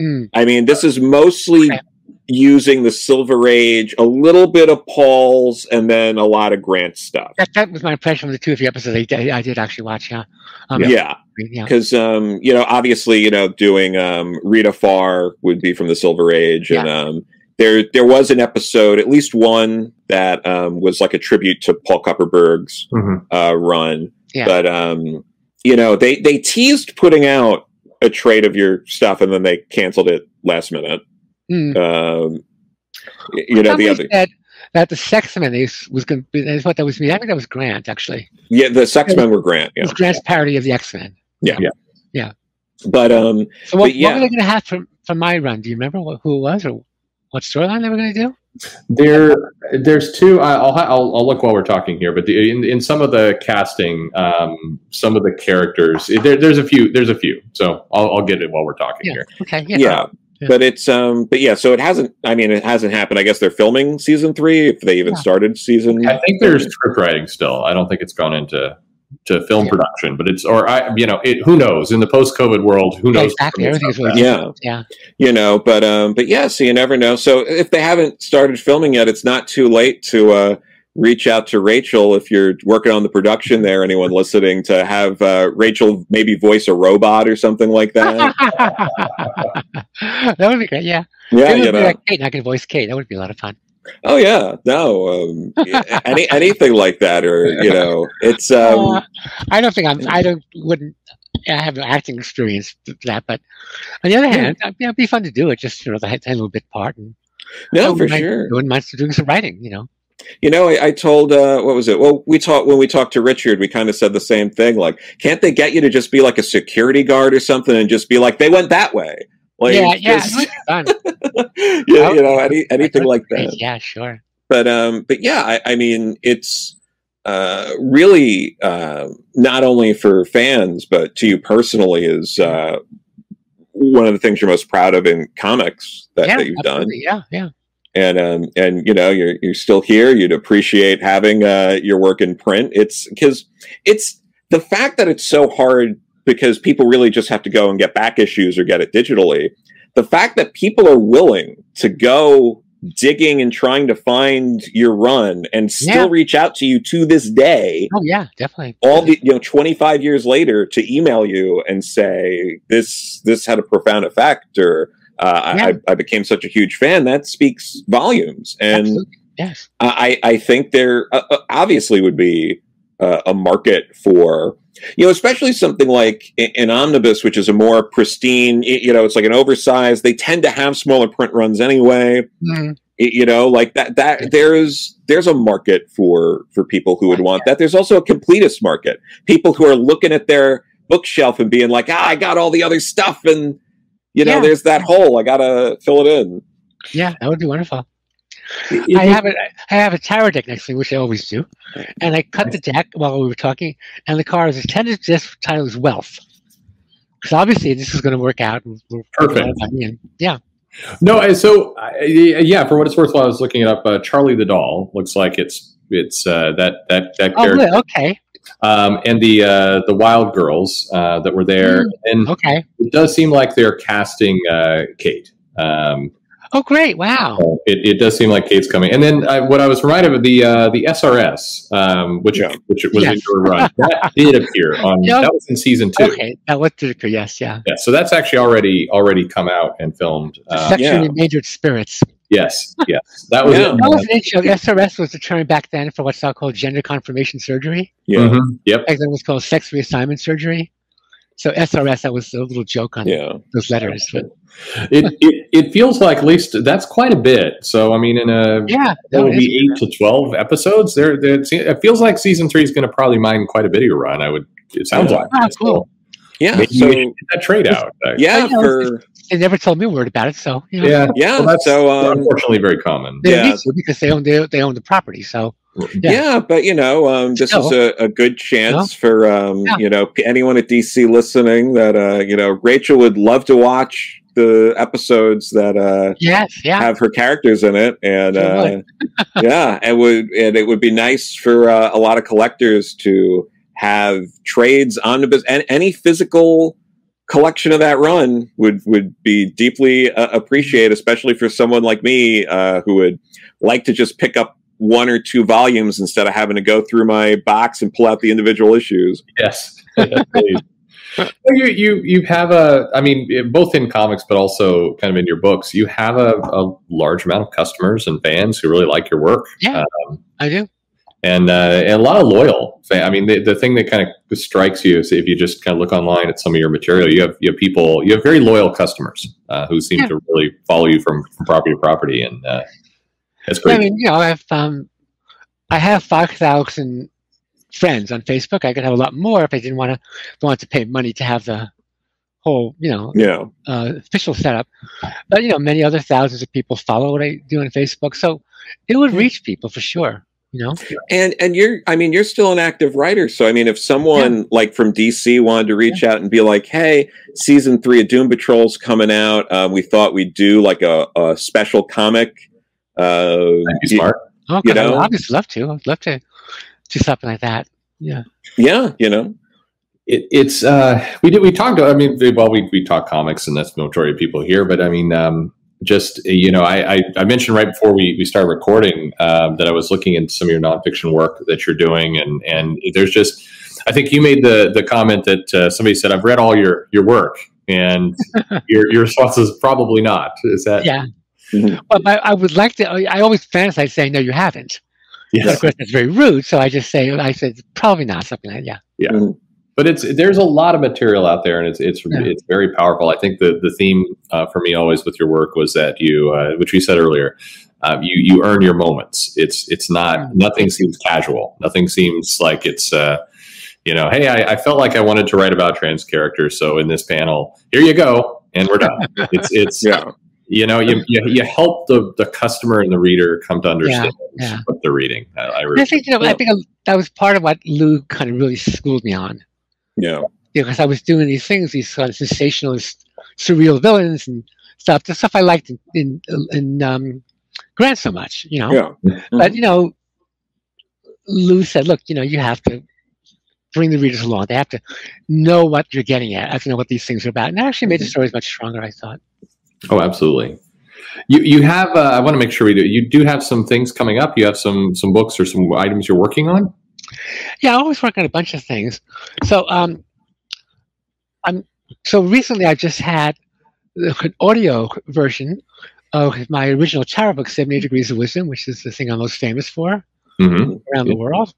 B: Mm.
C: I mean, this is mostly
B: Okay.
C: Using the Silver Age, a little bit of Paul's, and then a lot of Grant stuff.
B: That, that was my impression of the two or three episodes I, did- I did actually watch. Yeah, um,
C: yeah.
B: yeah.
C: because um, you know, obviously, you know, doing um, Rita Farr would be from the Silver Age, and um, there there was an episode, at least one that um, was like a tribute to Paul Kupperberg's
A: Mhm.
C: uh, run.
B: Yeah.
C: But um, you know, they they teased putting out a trade of your stuff, and then they canceled it last minute.
B: Mm.
C: Um, you know, the other
B: said that the Sex Men is, was going to be. I thought that was me. I think that was Grant actually.
C: yeah, the Sex Men were Grant,
B: It
C: yeah,
B: was Grant's parody of the X Men.
C: but um,
B: So what,
C: But yeah.
B: what were they going to have for for my run? Do you remember what, who it was or what storyline they were going to do?
A: there there's two. I- I'll, I'll I'll look while we're talking here, but the, in in some of the casting, um, some of the characters, there, there's a few. There's a few. So I'll, I'll get it while we're talking
B: Yeah.
A: here.
B: Okay,
C: yeah.
B: yeah. Yeah.
C: But it's um but yeah, so it hasn't I mean it hasn't happened. I guess they're filming season three if they even
B: Yeah.
C: started season
A: I think there's script writing still. I don't think it's gone into to film
B: Yeah.
A: production, but it's or I you know it, who knows in the post COVID world who knows
B: exactly. Everything is
A: Stuff
B: really
C: Yeah.
B: yeah.
C: you know, but um but yeah, so you never know. So if they haven't started filming yet, it's not too late to uh reach out to Rachel if you're working on the production there, anyone listening to have uh Rachel maybe voice a robot or something like that.
B: that would be great. Yeah,
C: yeah, you know.
B: like Kate, I could voice Kate. That would be a lot of fun.
C: Oh yeah. No, um any anything like that or you know, it's um
B: Uh, I don't think I'm. I don't. Wouldn't. I have acting experience for that, but on the other hand, uh, yeah, it'd be fun to do it. Just you know, the little bit part, and
C: no, for sure.
B: Wouldn't mind doing some writing. You know.
C: You know, I, I told uh, what was it? Well, we talked when we talked to Richard. We kind of said the same thing. Like, can't they get you to just be like a security guard or something, and just be like, they went that way? Like,
B: yeah, yeah,
C: just-
B: would
C: you, you know, any, anything like that.
B: Yeah, sure.
C: But um, but yeah, I, I mean, it's uh, really uh, not only for fans, but to you personally is uh, one of the things you're most proud of in comics that,
B: yeah,
C: that you've done.
B: Yeah, yeah.
C: And um and you know you're you're still here you'd appreciate having uh your work in print it's because it's the fact that it's so hard because people really just have to go and get back issues or get it digitally the fact that people are willing to go digging and trying to find your run and still
B: Yeah.
C: reach out to you to this day
B: Oh, yeah, definitely.
C: all the you know 25 years later to email you and say this this had a profound effect or uh, I-
B: Yeah.
C: I, I became such a huge fan that speaks volumes. And
B: Absolutely. Yes.
C: I, I think there uh, uh, obviously would be uh, a market for you know especially something like an omnibus which is a more pristine you know it's like an oversized they tend to have smaller print runs anyway. Y- you know like that that there's there's a market for for people who would want that. There's also a completist market. People who are looking at their bookshelf and being like ah i got all the other stuff and you know
B: Yeah.
C: there's that hole i gotta fill it in
B: Yeah, that would be wonderful. I have a I have a tarot deck next to me, which I always do, and I cut the deck while we were talking, and the card is tentative this title is wealth. Because obviously this is going to work out.
A: Perfect.
B: Yeah.
A: No, so yeah, for what it's worth, while I was looking it up, uh, Charlie the doll looks like it's it's uh, that that that
B: oh, character. Oh, okay.
A: Um, and the uh, the Wild Girls uh, that were there, mm, and
B: okay,
A: it does seem like they're casting uh, Kate. Um,
B: Oh, great! Wow.
A: It, it does seem like Kate's coming. And then I, what I was reminded of the uh, the SRS, um, which yeah. which was yes. in your run, that did appear on. Yep. That was in season two.
B: Okay, that was appear. Yes, yeah.
A: Yeah. So that's actually already already come out and filmed.
B: Uh, Sexually yeah. endangered spirits.
A: Yes, yes, that was.
B: Yeah. It. That was an intro. SRS was the term back then for what's now called gender confirmation surgery.
A: Yeah. Mm-hmm. Yep.
B: Back then it was called sex reassignment surgery. So SRS, that was a little joke on
C: yeah.
B: those letters. But
A: it, it it feels like at least that's quite a bit. So I mean, in a
B: yeah,
A: that would be eight to twelve episodes. There, it feels like season three is going to probably mine quite a bit of your run. I would. It sounds yeah. like.
B: Oh, cool.
C: Yeah,
A: Maybe so get that trade out.
C: Yeah, for
B: they never told me a word about it. So
A: you know. yeah,
C: yeah. Well, that's
A: so um, unfortunately very common.
B: They yeah, because they own they, they own the property. So
C: yeah. yeah, but you know, um, this Still. is a, a, good chance no. for um, yeah. you know anyone at DC listening that uh, you know Rachel would love to watch the episodes that uh,
B: yes, yeah.
C: have her characters in it, and uh, yeah, and would and it would be nice for uh, a lot of collectors to have trades on the business and any physical collection of that run would would be deeply uh, appreciated, especially for someone like me uh, who would like to just pick up one or two volumes instead of having to go through my box and pull out the individual issues.
A: Yes. you you you have a I mean both in comics but also kind of in your books you have a, a large amount of customers and fans who really like your work.
B: Yeah, um, I do.
A: And, uh, and, a lot of loyal. I mean, the, the thing that kind of strikes you is if you just kind of look online at some of your material, you have you have people, you have very loyal customers uh, who seem yeah. to really follow you from, from property to property, and uh, that's great.
B: I mean, you know, I have um, I have five thousand friends on Facebook. I could have a lot more if I didn't want to want to pay money to have the whole, you know,
C: yeah,
B: uh, official setup. But you know, many other thousands of people follow what I do on Facebook, so it would reach people for sure. You know,
C: and and you're, I mean, you're still an active writer. So I mean, if someone yeah. like from DC wanted to reach yeah. out and be like, "Hey, season three of Doom Patrol's coming out. Um, we thought we'd do like a, a special comic." Uh,
A: That'd be smart.
B: Oh, you know? I'd just love to. I'd love to do something like that. Yeah.
C: Yeah, you know.
A: It, it's uh, we did we talked. I mean, well, we we talk comics, and that's the majority of people here. But I mean, um, just you know, I, I, I mentioned right before we we started recording um, that I was looking at some of your nonfiction work that you're doing, and and there's just I think you made the the comment that uh, somebody said I've read all your your work, and your your response is probably not. Is that
B: yeah? Mm-hmm. Well, I, I, would like to. I always fantasize saying, "No, you haven't." Yes. But of course, that's very rude. So I just say, I said, probably not something like that. Yeah.
A: Yeah. Mm-hmm. But it's there's a lot of material out there, and it's it's yeah. it's very powerful. I think the the theme uh, for me always with your work was that you, uh, which we said earlier, um, you you earn your moments. It's it's not mm-hmm. nothing seems casual. Nothing seems like it's. Uh, you know, hey, I, I, felt like I wanted to write about trans characters, so in this panel, here you go, and we're done. It's it's
C: yeah
A: you know you, you, you help the, the customer and the reader come to understand yeah, yeah. what they're reading i, I,
B: really I think you know i think that was part of what lou kind of really schooled me on
C: yeah
B: because i was doing these things these sort of sensationalist surreal villains and stuff the stuff i liked in in, in um, grant so much you know
C: yeah. Mm-hmm.
B: but you know lou said look you know you have to bring the readers along they have to know what you're getting at I have to know what these things are about and that actually made the mm-hmm. stories much stronger i thought
A: Oh, absolutely. You you have. Uh, I want to make sure we do. You do have some things coming up. You have some some books or some items you're working on.
B: Yeah, I always work on a bunch of things. So um, I'm so recently I just had an audio version of my original tarot book, 70 Degrees of Wisdom, which is the thing I'm most famous for mm-hmm. around the world.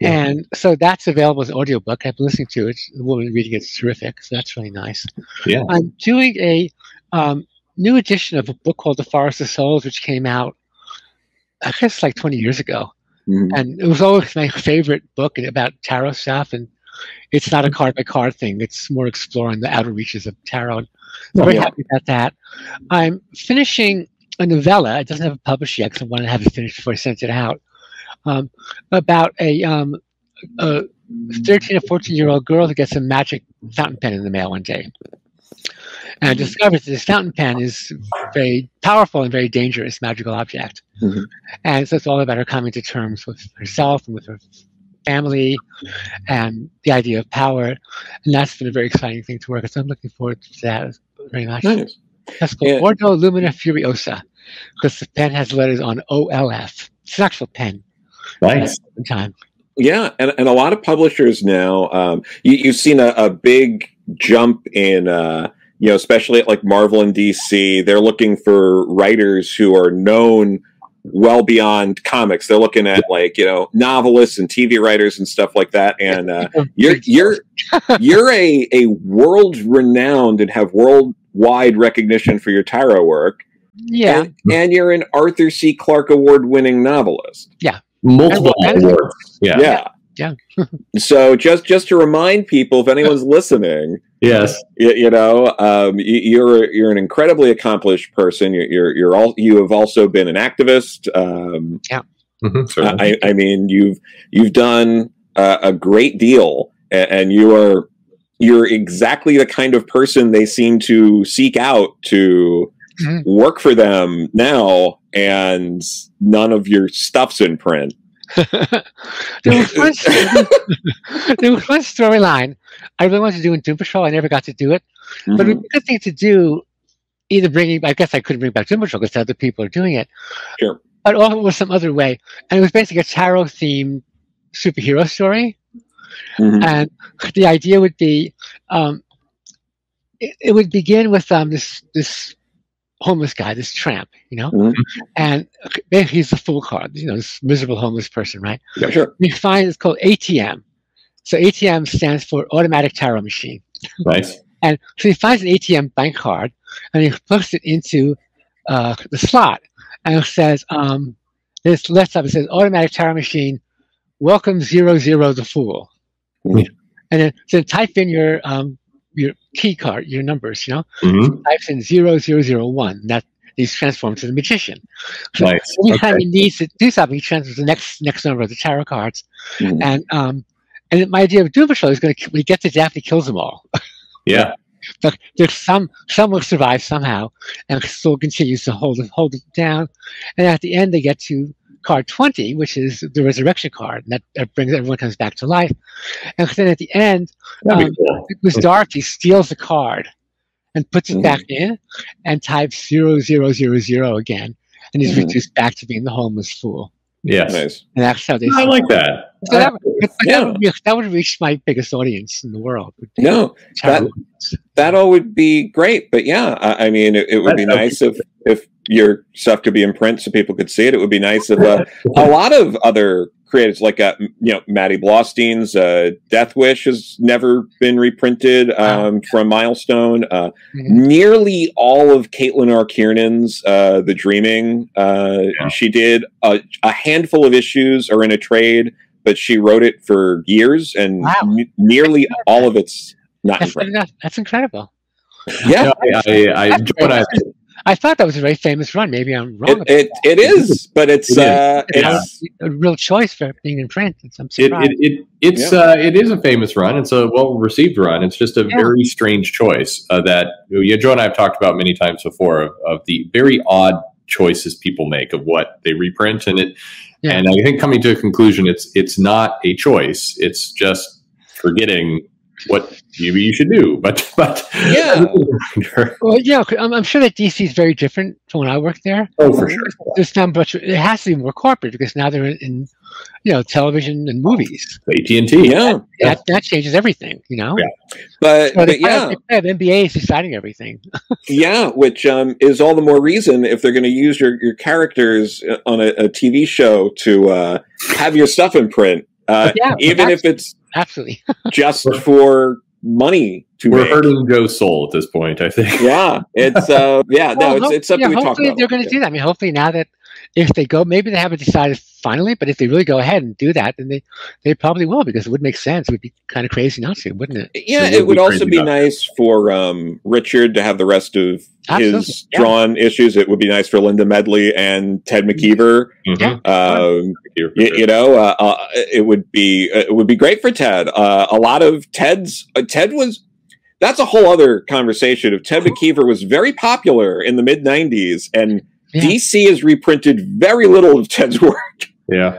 B: Yeah. And so that's available as an audiobook. I've been listening to it. The woman reading it's terrific. So that's really nice.
A: Yeah.
B: I'm doing a um, new edition of a book called The Forest of Souls, which came out, I guess, like 20 years ago. Mm-hmm. And it was always my favorite book about tarot stuff. And it's not a card by card thing, it's more exploring the outer reaches of tarot. I'm oh, very yeah. happy about that. I'm finishing a novella. It doesn't have a published yet because I wanted to have it finished before I sent it out. Um, about a, um, a 13 or 14 year old girl who gets a magic fountain pen in the mail one day and discovers that this fountain pen is very powerful and very dangerous magical object. Mm-hmm. And so it's all about her coming to terms with herself and with her family and the idea of power. And that's been a very exciting thing to work on. So I'm looking forward to that very much. Nice. That's called yeah. Ordo Lumina Furiosa because the pen has letters on OLF. It's an actual pen.
A: Nice.
B: Time.
C: Yeah, and, and a lot of publishers now, um, you, have seen a, a, big jump in, uh, you know, especially at like Marvel and DC. They're looking for writers who are known well beyond comics. They're looking at like you know novelists and TV writers and stuff like that. And uh, you're you're you're a a world renowned and have worldwide recognition for your tarot work.
B: Yeah,
C: and, and you're an Arthur C. Clarke Award winning novelist.
B: Yeah,
A: multiple awards. Yeah.
C: Yeah.
B: Yeah.
C: so just just to remind people, if anyone's listening,
A: yes,
C: you, you know, um, you, are you're an incredibly accomplished person. You're you're, you're all you have also been an activist. Um,
B: yeah.
C: Mm-hmm, I, I, mean, you've you've done a, a great deal, and, and you are you're exactly the kind of person they seem to seek out to mm-hmm. work for them now and none of your stuff's in print.
B: there was one, there was one storyline I really wanted to do in Doom Patrol. I never got to do it, mm-hmm. but it would be a good thing to do. Either bringing, I guess I couldn't bring back Doom Patrol because other people are doing it.
C: Sure.
B: But also was some other way, and it was basically a tarot themed superhero story. Mm-hmm. And the idea would be, um, it, it, would begin with um, this this homeless guy, this tramp, you know, mm-hmm. and he's the fool card, you know, this miserable homeless person, right?
C: Yeah, sure.
B: And he finds it's called ATM. So ATM stands for automatic tarot machine.
A: Right.
B: And so he finds an ATM bank card and he puts it into uh, the slot and it says, um, this left up, it says automatic tarot machine, welcome zero zero the fool. Mm-hmm. And then so type in your um, your key card, your numbers, you know, mm-hmm. types in zero zero zero one. That he's transformed to the magician. So
A: nice.
B: every time he needs to do something, he transfers the next next number of the tarot cards. Mm-hmm. And um, and my idea of Patrol is going to we get to death, he kills them all.
A: Yeah.
B: but there's some some will survive somehow and still continues to hold it hold it down. And at the end, they get to card 20, which is the resurrection card. And that, that brings everyone comes back to life. And then at the end, um, cool. it was dark. Steals the card and puts it mm back in and types zero zero zero zero again. And he's mm reduced back to being the homeless fool.
A: Yes. Nice.
B: And that's how they
A: I like that.
B: So that, yeah. that, would that would reach my biggest audience in the world.
C: No, that, that all would be great. But yeah, I, I mean, it, it would be nice if, if your stuff could be in print so people could see it. It would be nice if uh, a lot of other creators, like uh, you know, Maddie Blaustein's uh, Death Wish has never been reprinted um, from Milestone. Uh, mm-hmm. Nearly all of Caitlin R. Kiernan's uh, The Dreaming, uh, yeah. she did a, a, handful of issues are in a trade, but she wrote it for years, and wow. n- nearly all of it's not
B: that's, that's incredible.
C: Yeah,
A: I, I, I,
B: I thought that was a very famous run. Maybe I'm wrong.
C: It, it, it is, but it's it uh,
B: it's a real choice for being in print. I'm
A: it, it, it, it's yeah. uh, it is a famous run. It's a well received run. It's just a yeah. very strange choice uh, that you know, Joe and I have talked about many times before of, of, the very odd choices people make of what they reprint, and it. Yeah. And I think coming to a conclusion, it's it's not a choice. It's just forgetting what maybe you should do. But but
C: yeah,
B: well, yeah, I'm, I'm, sure that DC is very different from when I worked there.
A: Oh, for sure.
B: There's not much. It has to be more corporate because now they're in, in you know television and movies.
A: AT and T,
C: yeah,
B: that, that changes everything. You know,
C: yeah, but, so but yeah,
B: have, NBA is deciding everything.
C: yeah, which um, is all the more reason if they're going to use your your characters uh, on a, a TV show to uh, have your stuff in print. Uh, yeah, even if it's
B: absolutely
C: just for money to
A: we're
C: make.
A: hurting Joe's soul at this point. I think.
C: Yeah, it's uh, yeah, well, no, it's, it's something yeah, we talk about.
B: They're going to do that. I mean, hopefully now that if they go, maybe they haven't decided finally, but if they really go ahead and do that, then they, they probably will because it would make sense. It would be kind of crazy not to, wouldn't it?
C: Yeah, it, it would, be also be nice for um, Richard to have the rest of Absolutely. his yeah. drawn issues. It would be nice for Linda Medley and Ted McKeever. Mm-hmm. Um, you, you, know, uh, uh, it would be it would be great for Ted. Uh, a lot of Ted's uh, Ted was that's a whole other conversation. If Ted McKeever was very popular in the mid '90s, and yeah. DC has reprinted very little of Ted's work.
A: Yeah,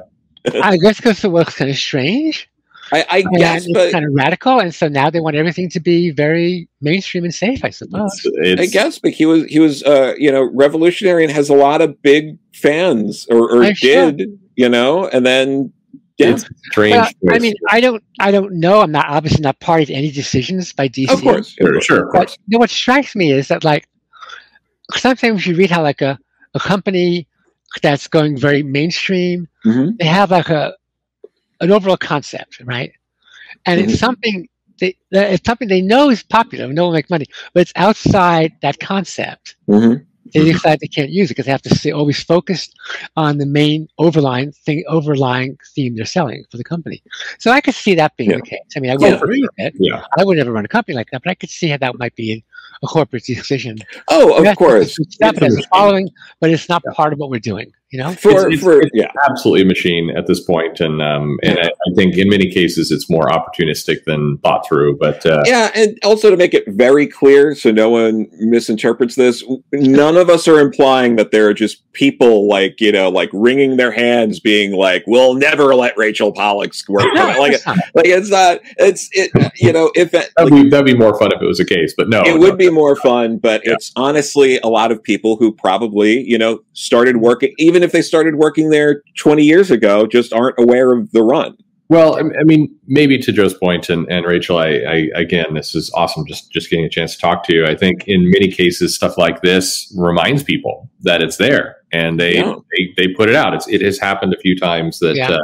B: I guess because it was kind of strange.
C: I, I guess,
B: it's but kind of radical, and so now they want everything to be very mainstream and safe. I suppose.
C: It's, it's, I guess, but he was he was uh, you know revolutionary and has a lot of big fans, or, or did sure. you know, and then
A: yeah. It's strange.
B: Well, I mean, I don't, I don't know. I'm not obviously not part of any decisions by DC.
C: Of course,
A: sure, sure. Of course.
B: But you know, what strikes me is that like sometimes you read how like a, a company that's going very mainstream, mm-hmm. they have like a an overall concept, right? And mm-hmm. it's something they, it's something they know is popular, no one make money, but it's outside that concept. Mm-hmm. They decide they can't use it because they have to stay always focused on the main overlying thing, overlying theme they're selling for the company. So I could see that being yeah. the case. I mean, I would yeah. agree with it. Yeah. I would never run a company like that, but I could see how that might be a corporate decision.
C: Oh, of course.
B: Step as following, but it's not yeah. part of what we're doing. You know,
A: for, it's, for, it's yeah. absolutely a machine at this point, and um, and I, I, think in many cases it's more opportunistic than thought through. But uh,
C: yeah, and also to make it very clear, so no one misinterprets this, none of us are implying that there are just people like you know, like wringing their hands, being like, "We'll never let Rachel Pollack work." No, like, like it's not. It's it. You know, if it,
A: that'd, like, be, that'd be more fun if it was a case, but no,
C: it would be more fun. But yeah. it's honestly a lot of people who probably you know started working even even if they started working there 20 years ago, just aren't aware of the run.
A: Well, I mean, maybe to Joe's point, and, and Rachel, I, I, again, this is awesome. Just just getting a chance to talk to you. I think in many cases, stuff like this reminds people that it's there, and they yeah. they, they put it out. It's it has happened a few times that. Yeah. Uh,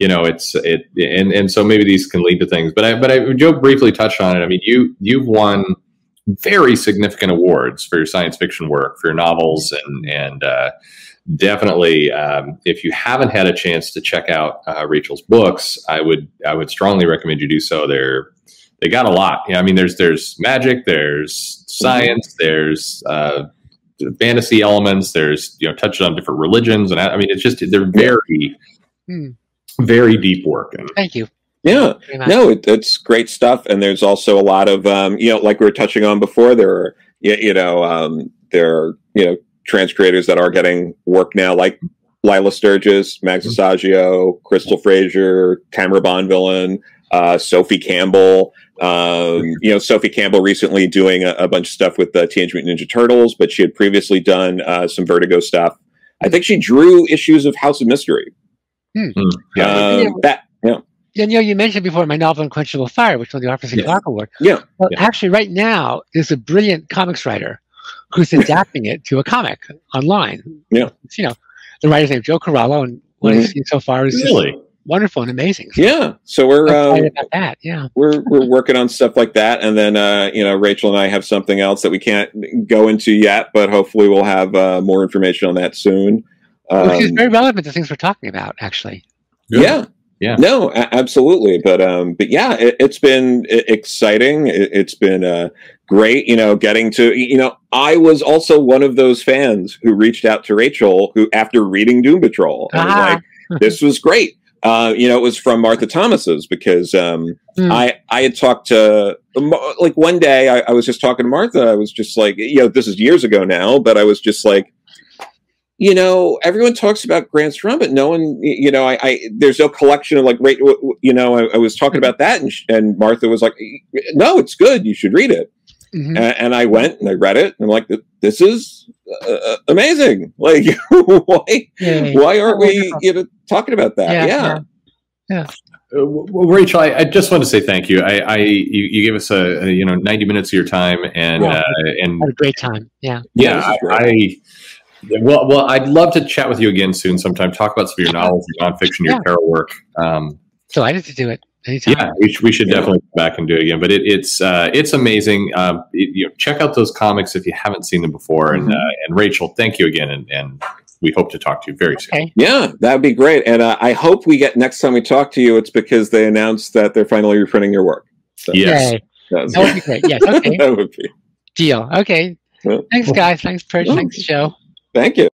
A: you know, it's it, and and so maybe these can lead to things. But I, but I, Joe briefly touched on it. I mean, you you've won very significant awards for your science fiction work, for your novels, and and uh, definitely, um, if you haven't had a chance to check out uh, Rachel's books, I would I would strongly recommend you do so. They're they got a lot. Yeah, I mean, there's there's magic, there's science, mm-hmm. there's uh, fantasy elements, there's you know touches on different religions, and I, I mean, it's just they're very hmm. very deep work. And,
B: Thank you.
C: Yeah, no, it, it's great stuff, and there's also a lot of um, you know, like we were touching on before. There are you, you know, um, there are you know trans creators that are getting work now, like Lilah Sturges, Mags Visaggio, Crystal Frasier, Tamara Bonvillain, uh, Sophie Campbell. Um, you know, Sophie Campbell recently doing a, a, bunch of stuff with the Teenage Mutant Ninja Turtles, but she had previously done uh, some Vertigo stuff. I think she drew issues of House of Mystery. Hmm. hmm. Yeah. Um, that, yeah.
B: you know, you mentioned before my novel Unquenchable Fire, which won the Arthur C.
C: Yeah.
B: Clarke Award.
C: Yeah.
B: Well,
C: yeah.
B: actually, right now, there's a brilliant comics writer who's adapting it to a comic online.
C: Yeah.
B: It's, you know, the writer's name is Joe Corallo, and what mm-hmm. I've seen so far is really wonderful and amazing.
C: So yeah. So we're
B: um, about that. Yeah.
C: We're we're working on stuff like that, and then uh, you know Rachel and I have something else that we can't go into yet, but hopefully we'll have uh, more information on that soon.
B: Um, Which is um, very relevant to things we're talking about, actually.
C: Yeah. Yeah. No, a- absolutely. But um, but yeah, it, has been exciting. It, has been uh, great. You know, getting to you know, I was also one of those fans who reached out to Rachel, who after reading Doom Patrol, ah. like, this was great. Uh, you know, it was from Martha Thomases because um, mm. I I had talked to like one day I, I was just talking to Martha. I was just like, you know, this is years ago now, but I was just like you know, everyone talks about Grant's Run, but no one, you know, I, I there's no collection of like, you know, I, I was talking about that, and, and, Martha was like, no, it's good, you should read it. Mm-hmm. And, and, I went and I read it, and I'm like, this is uh, uh amazing. Like, why, yeah, why aren't we, you know, talking about that?
B: Yeah. Yeah. yeah.
A: Uh, well, Rachel, I, I, just want to say thank you. I, I you, you, gave us a, a, you know ninety minutes of your time, and uh, and
B: had a great time. Yeah,
A: yeah. I, well, well, I'd love to chat with you again soon sometime. Talk about some of your novels, your nonfiction, your yeah. tarot work. Um,
B: Delighted to do it. Anytime.
A: Yeah, we, sh- we should yeah. definitely come back and do it again. But it, it's uh, it's amazing. Um, it, you know, check out those comics if you haven't seen them before. Mm-hmm. And uh, and Rachel, thank you again, and, and we hope to talk to you very soon.
C: Yeah, that'd be great. And uh, I hope we get next time we talk to you, it's because they announced that they're finally reprinting your work. So
A: Yes.
B: Yay.
C: that's-
B: That would be great. Yes. Okay.
C: that would be.
B: Deal. Okay.
C: Well,
B: Thanks, guys. Thanks, Perch.
C: Well,
B: Thanks, Joe.
C: Thank you.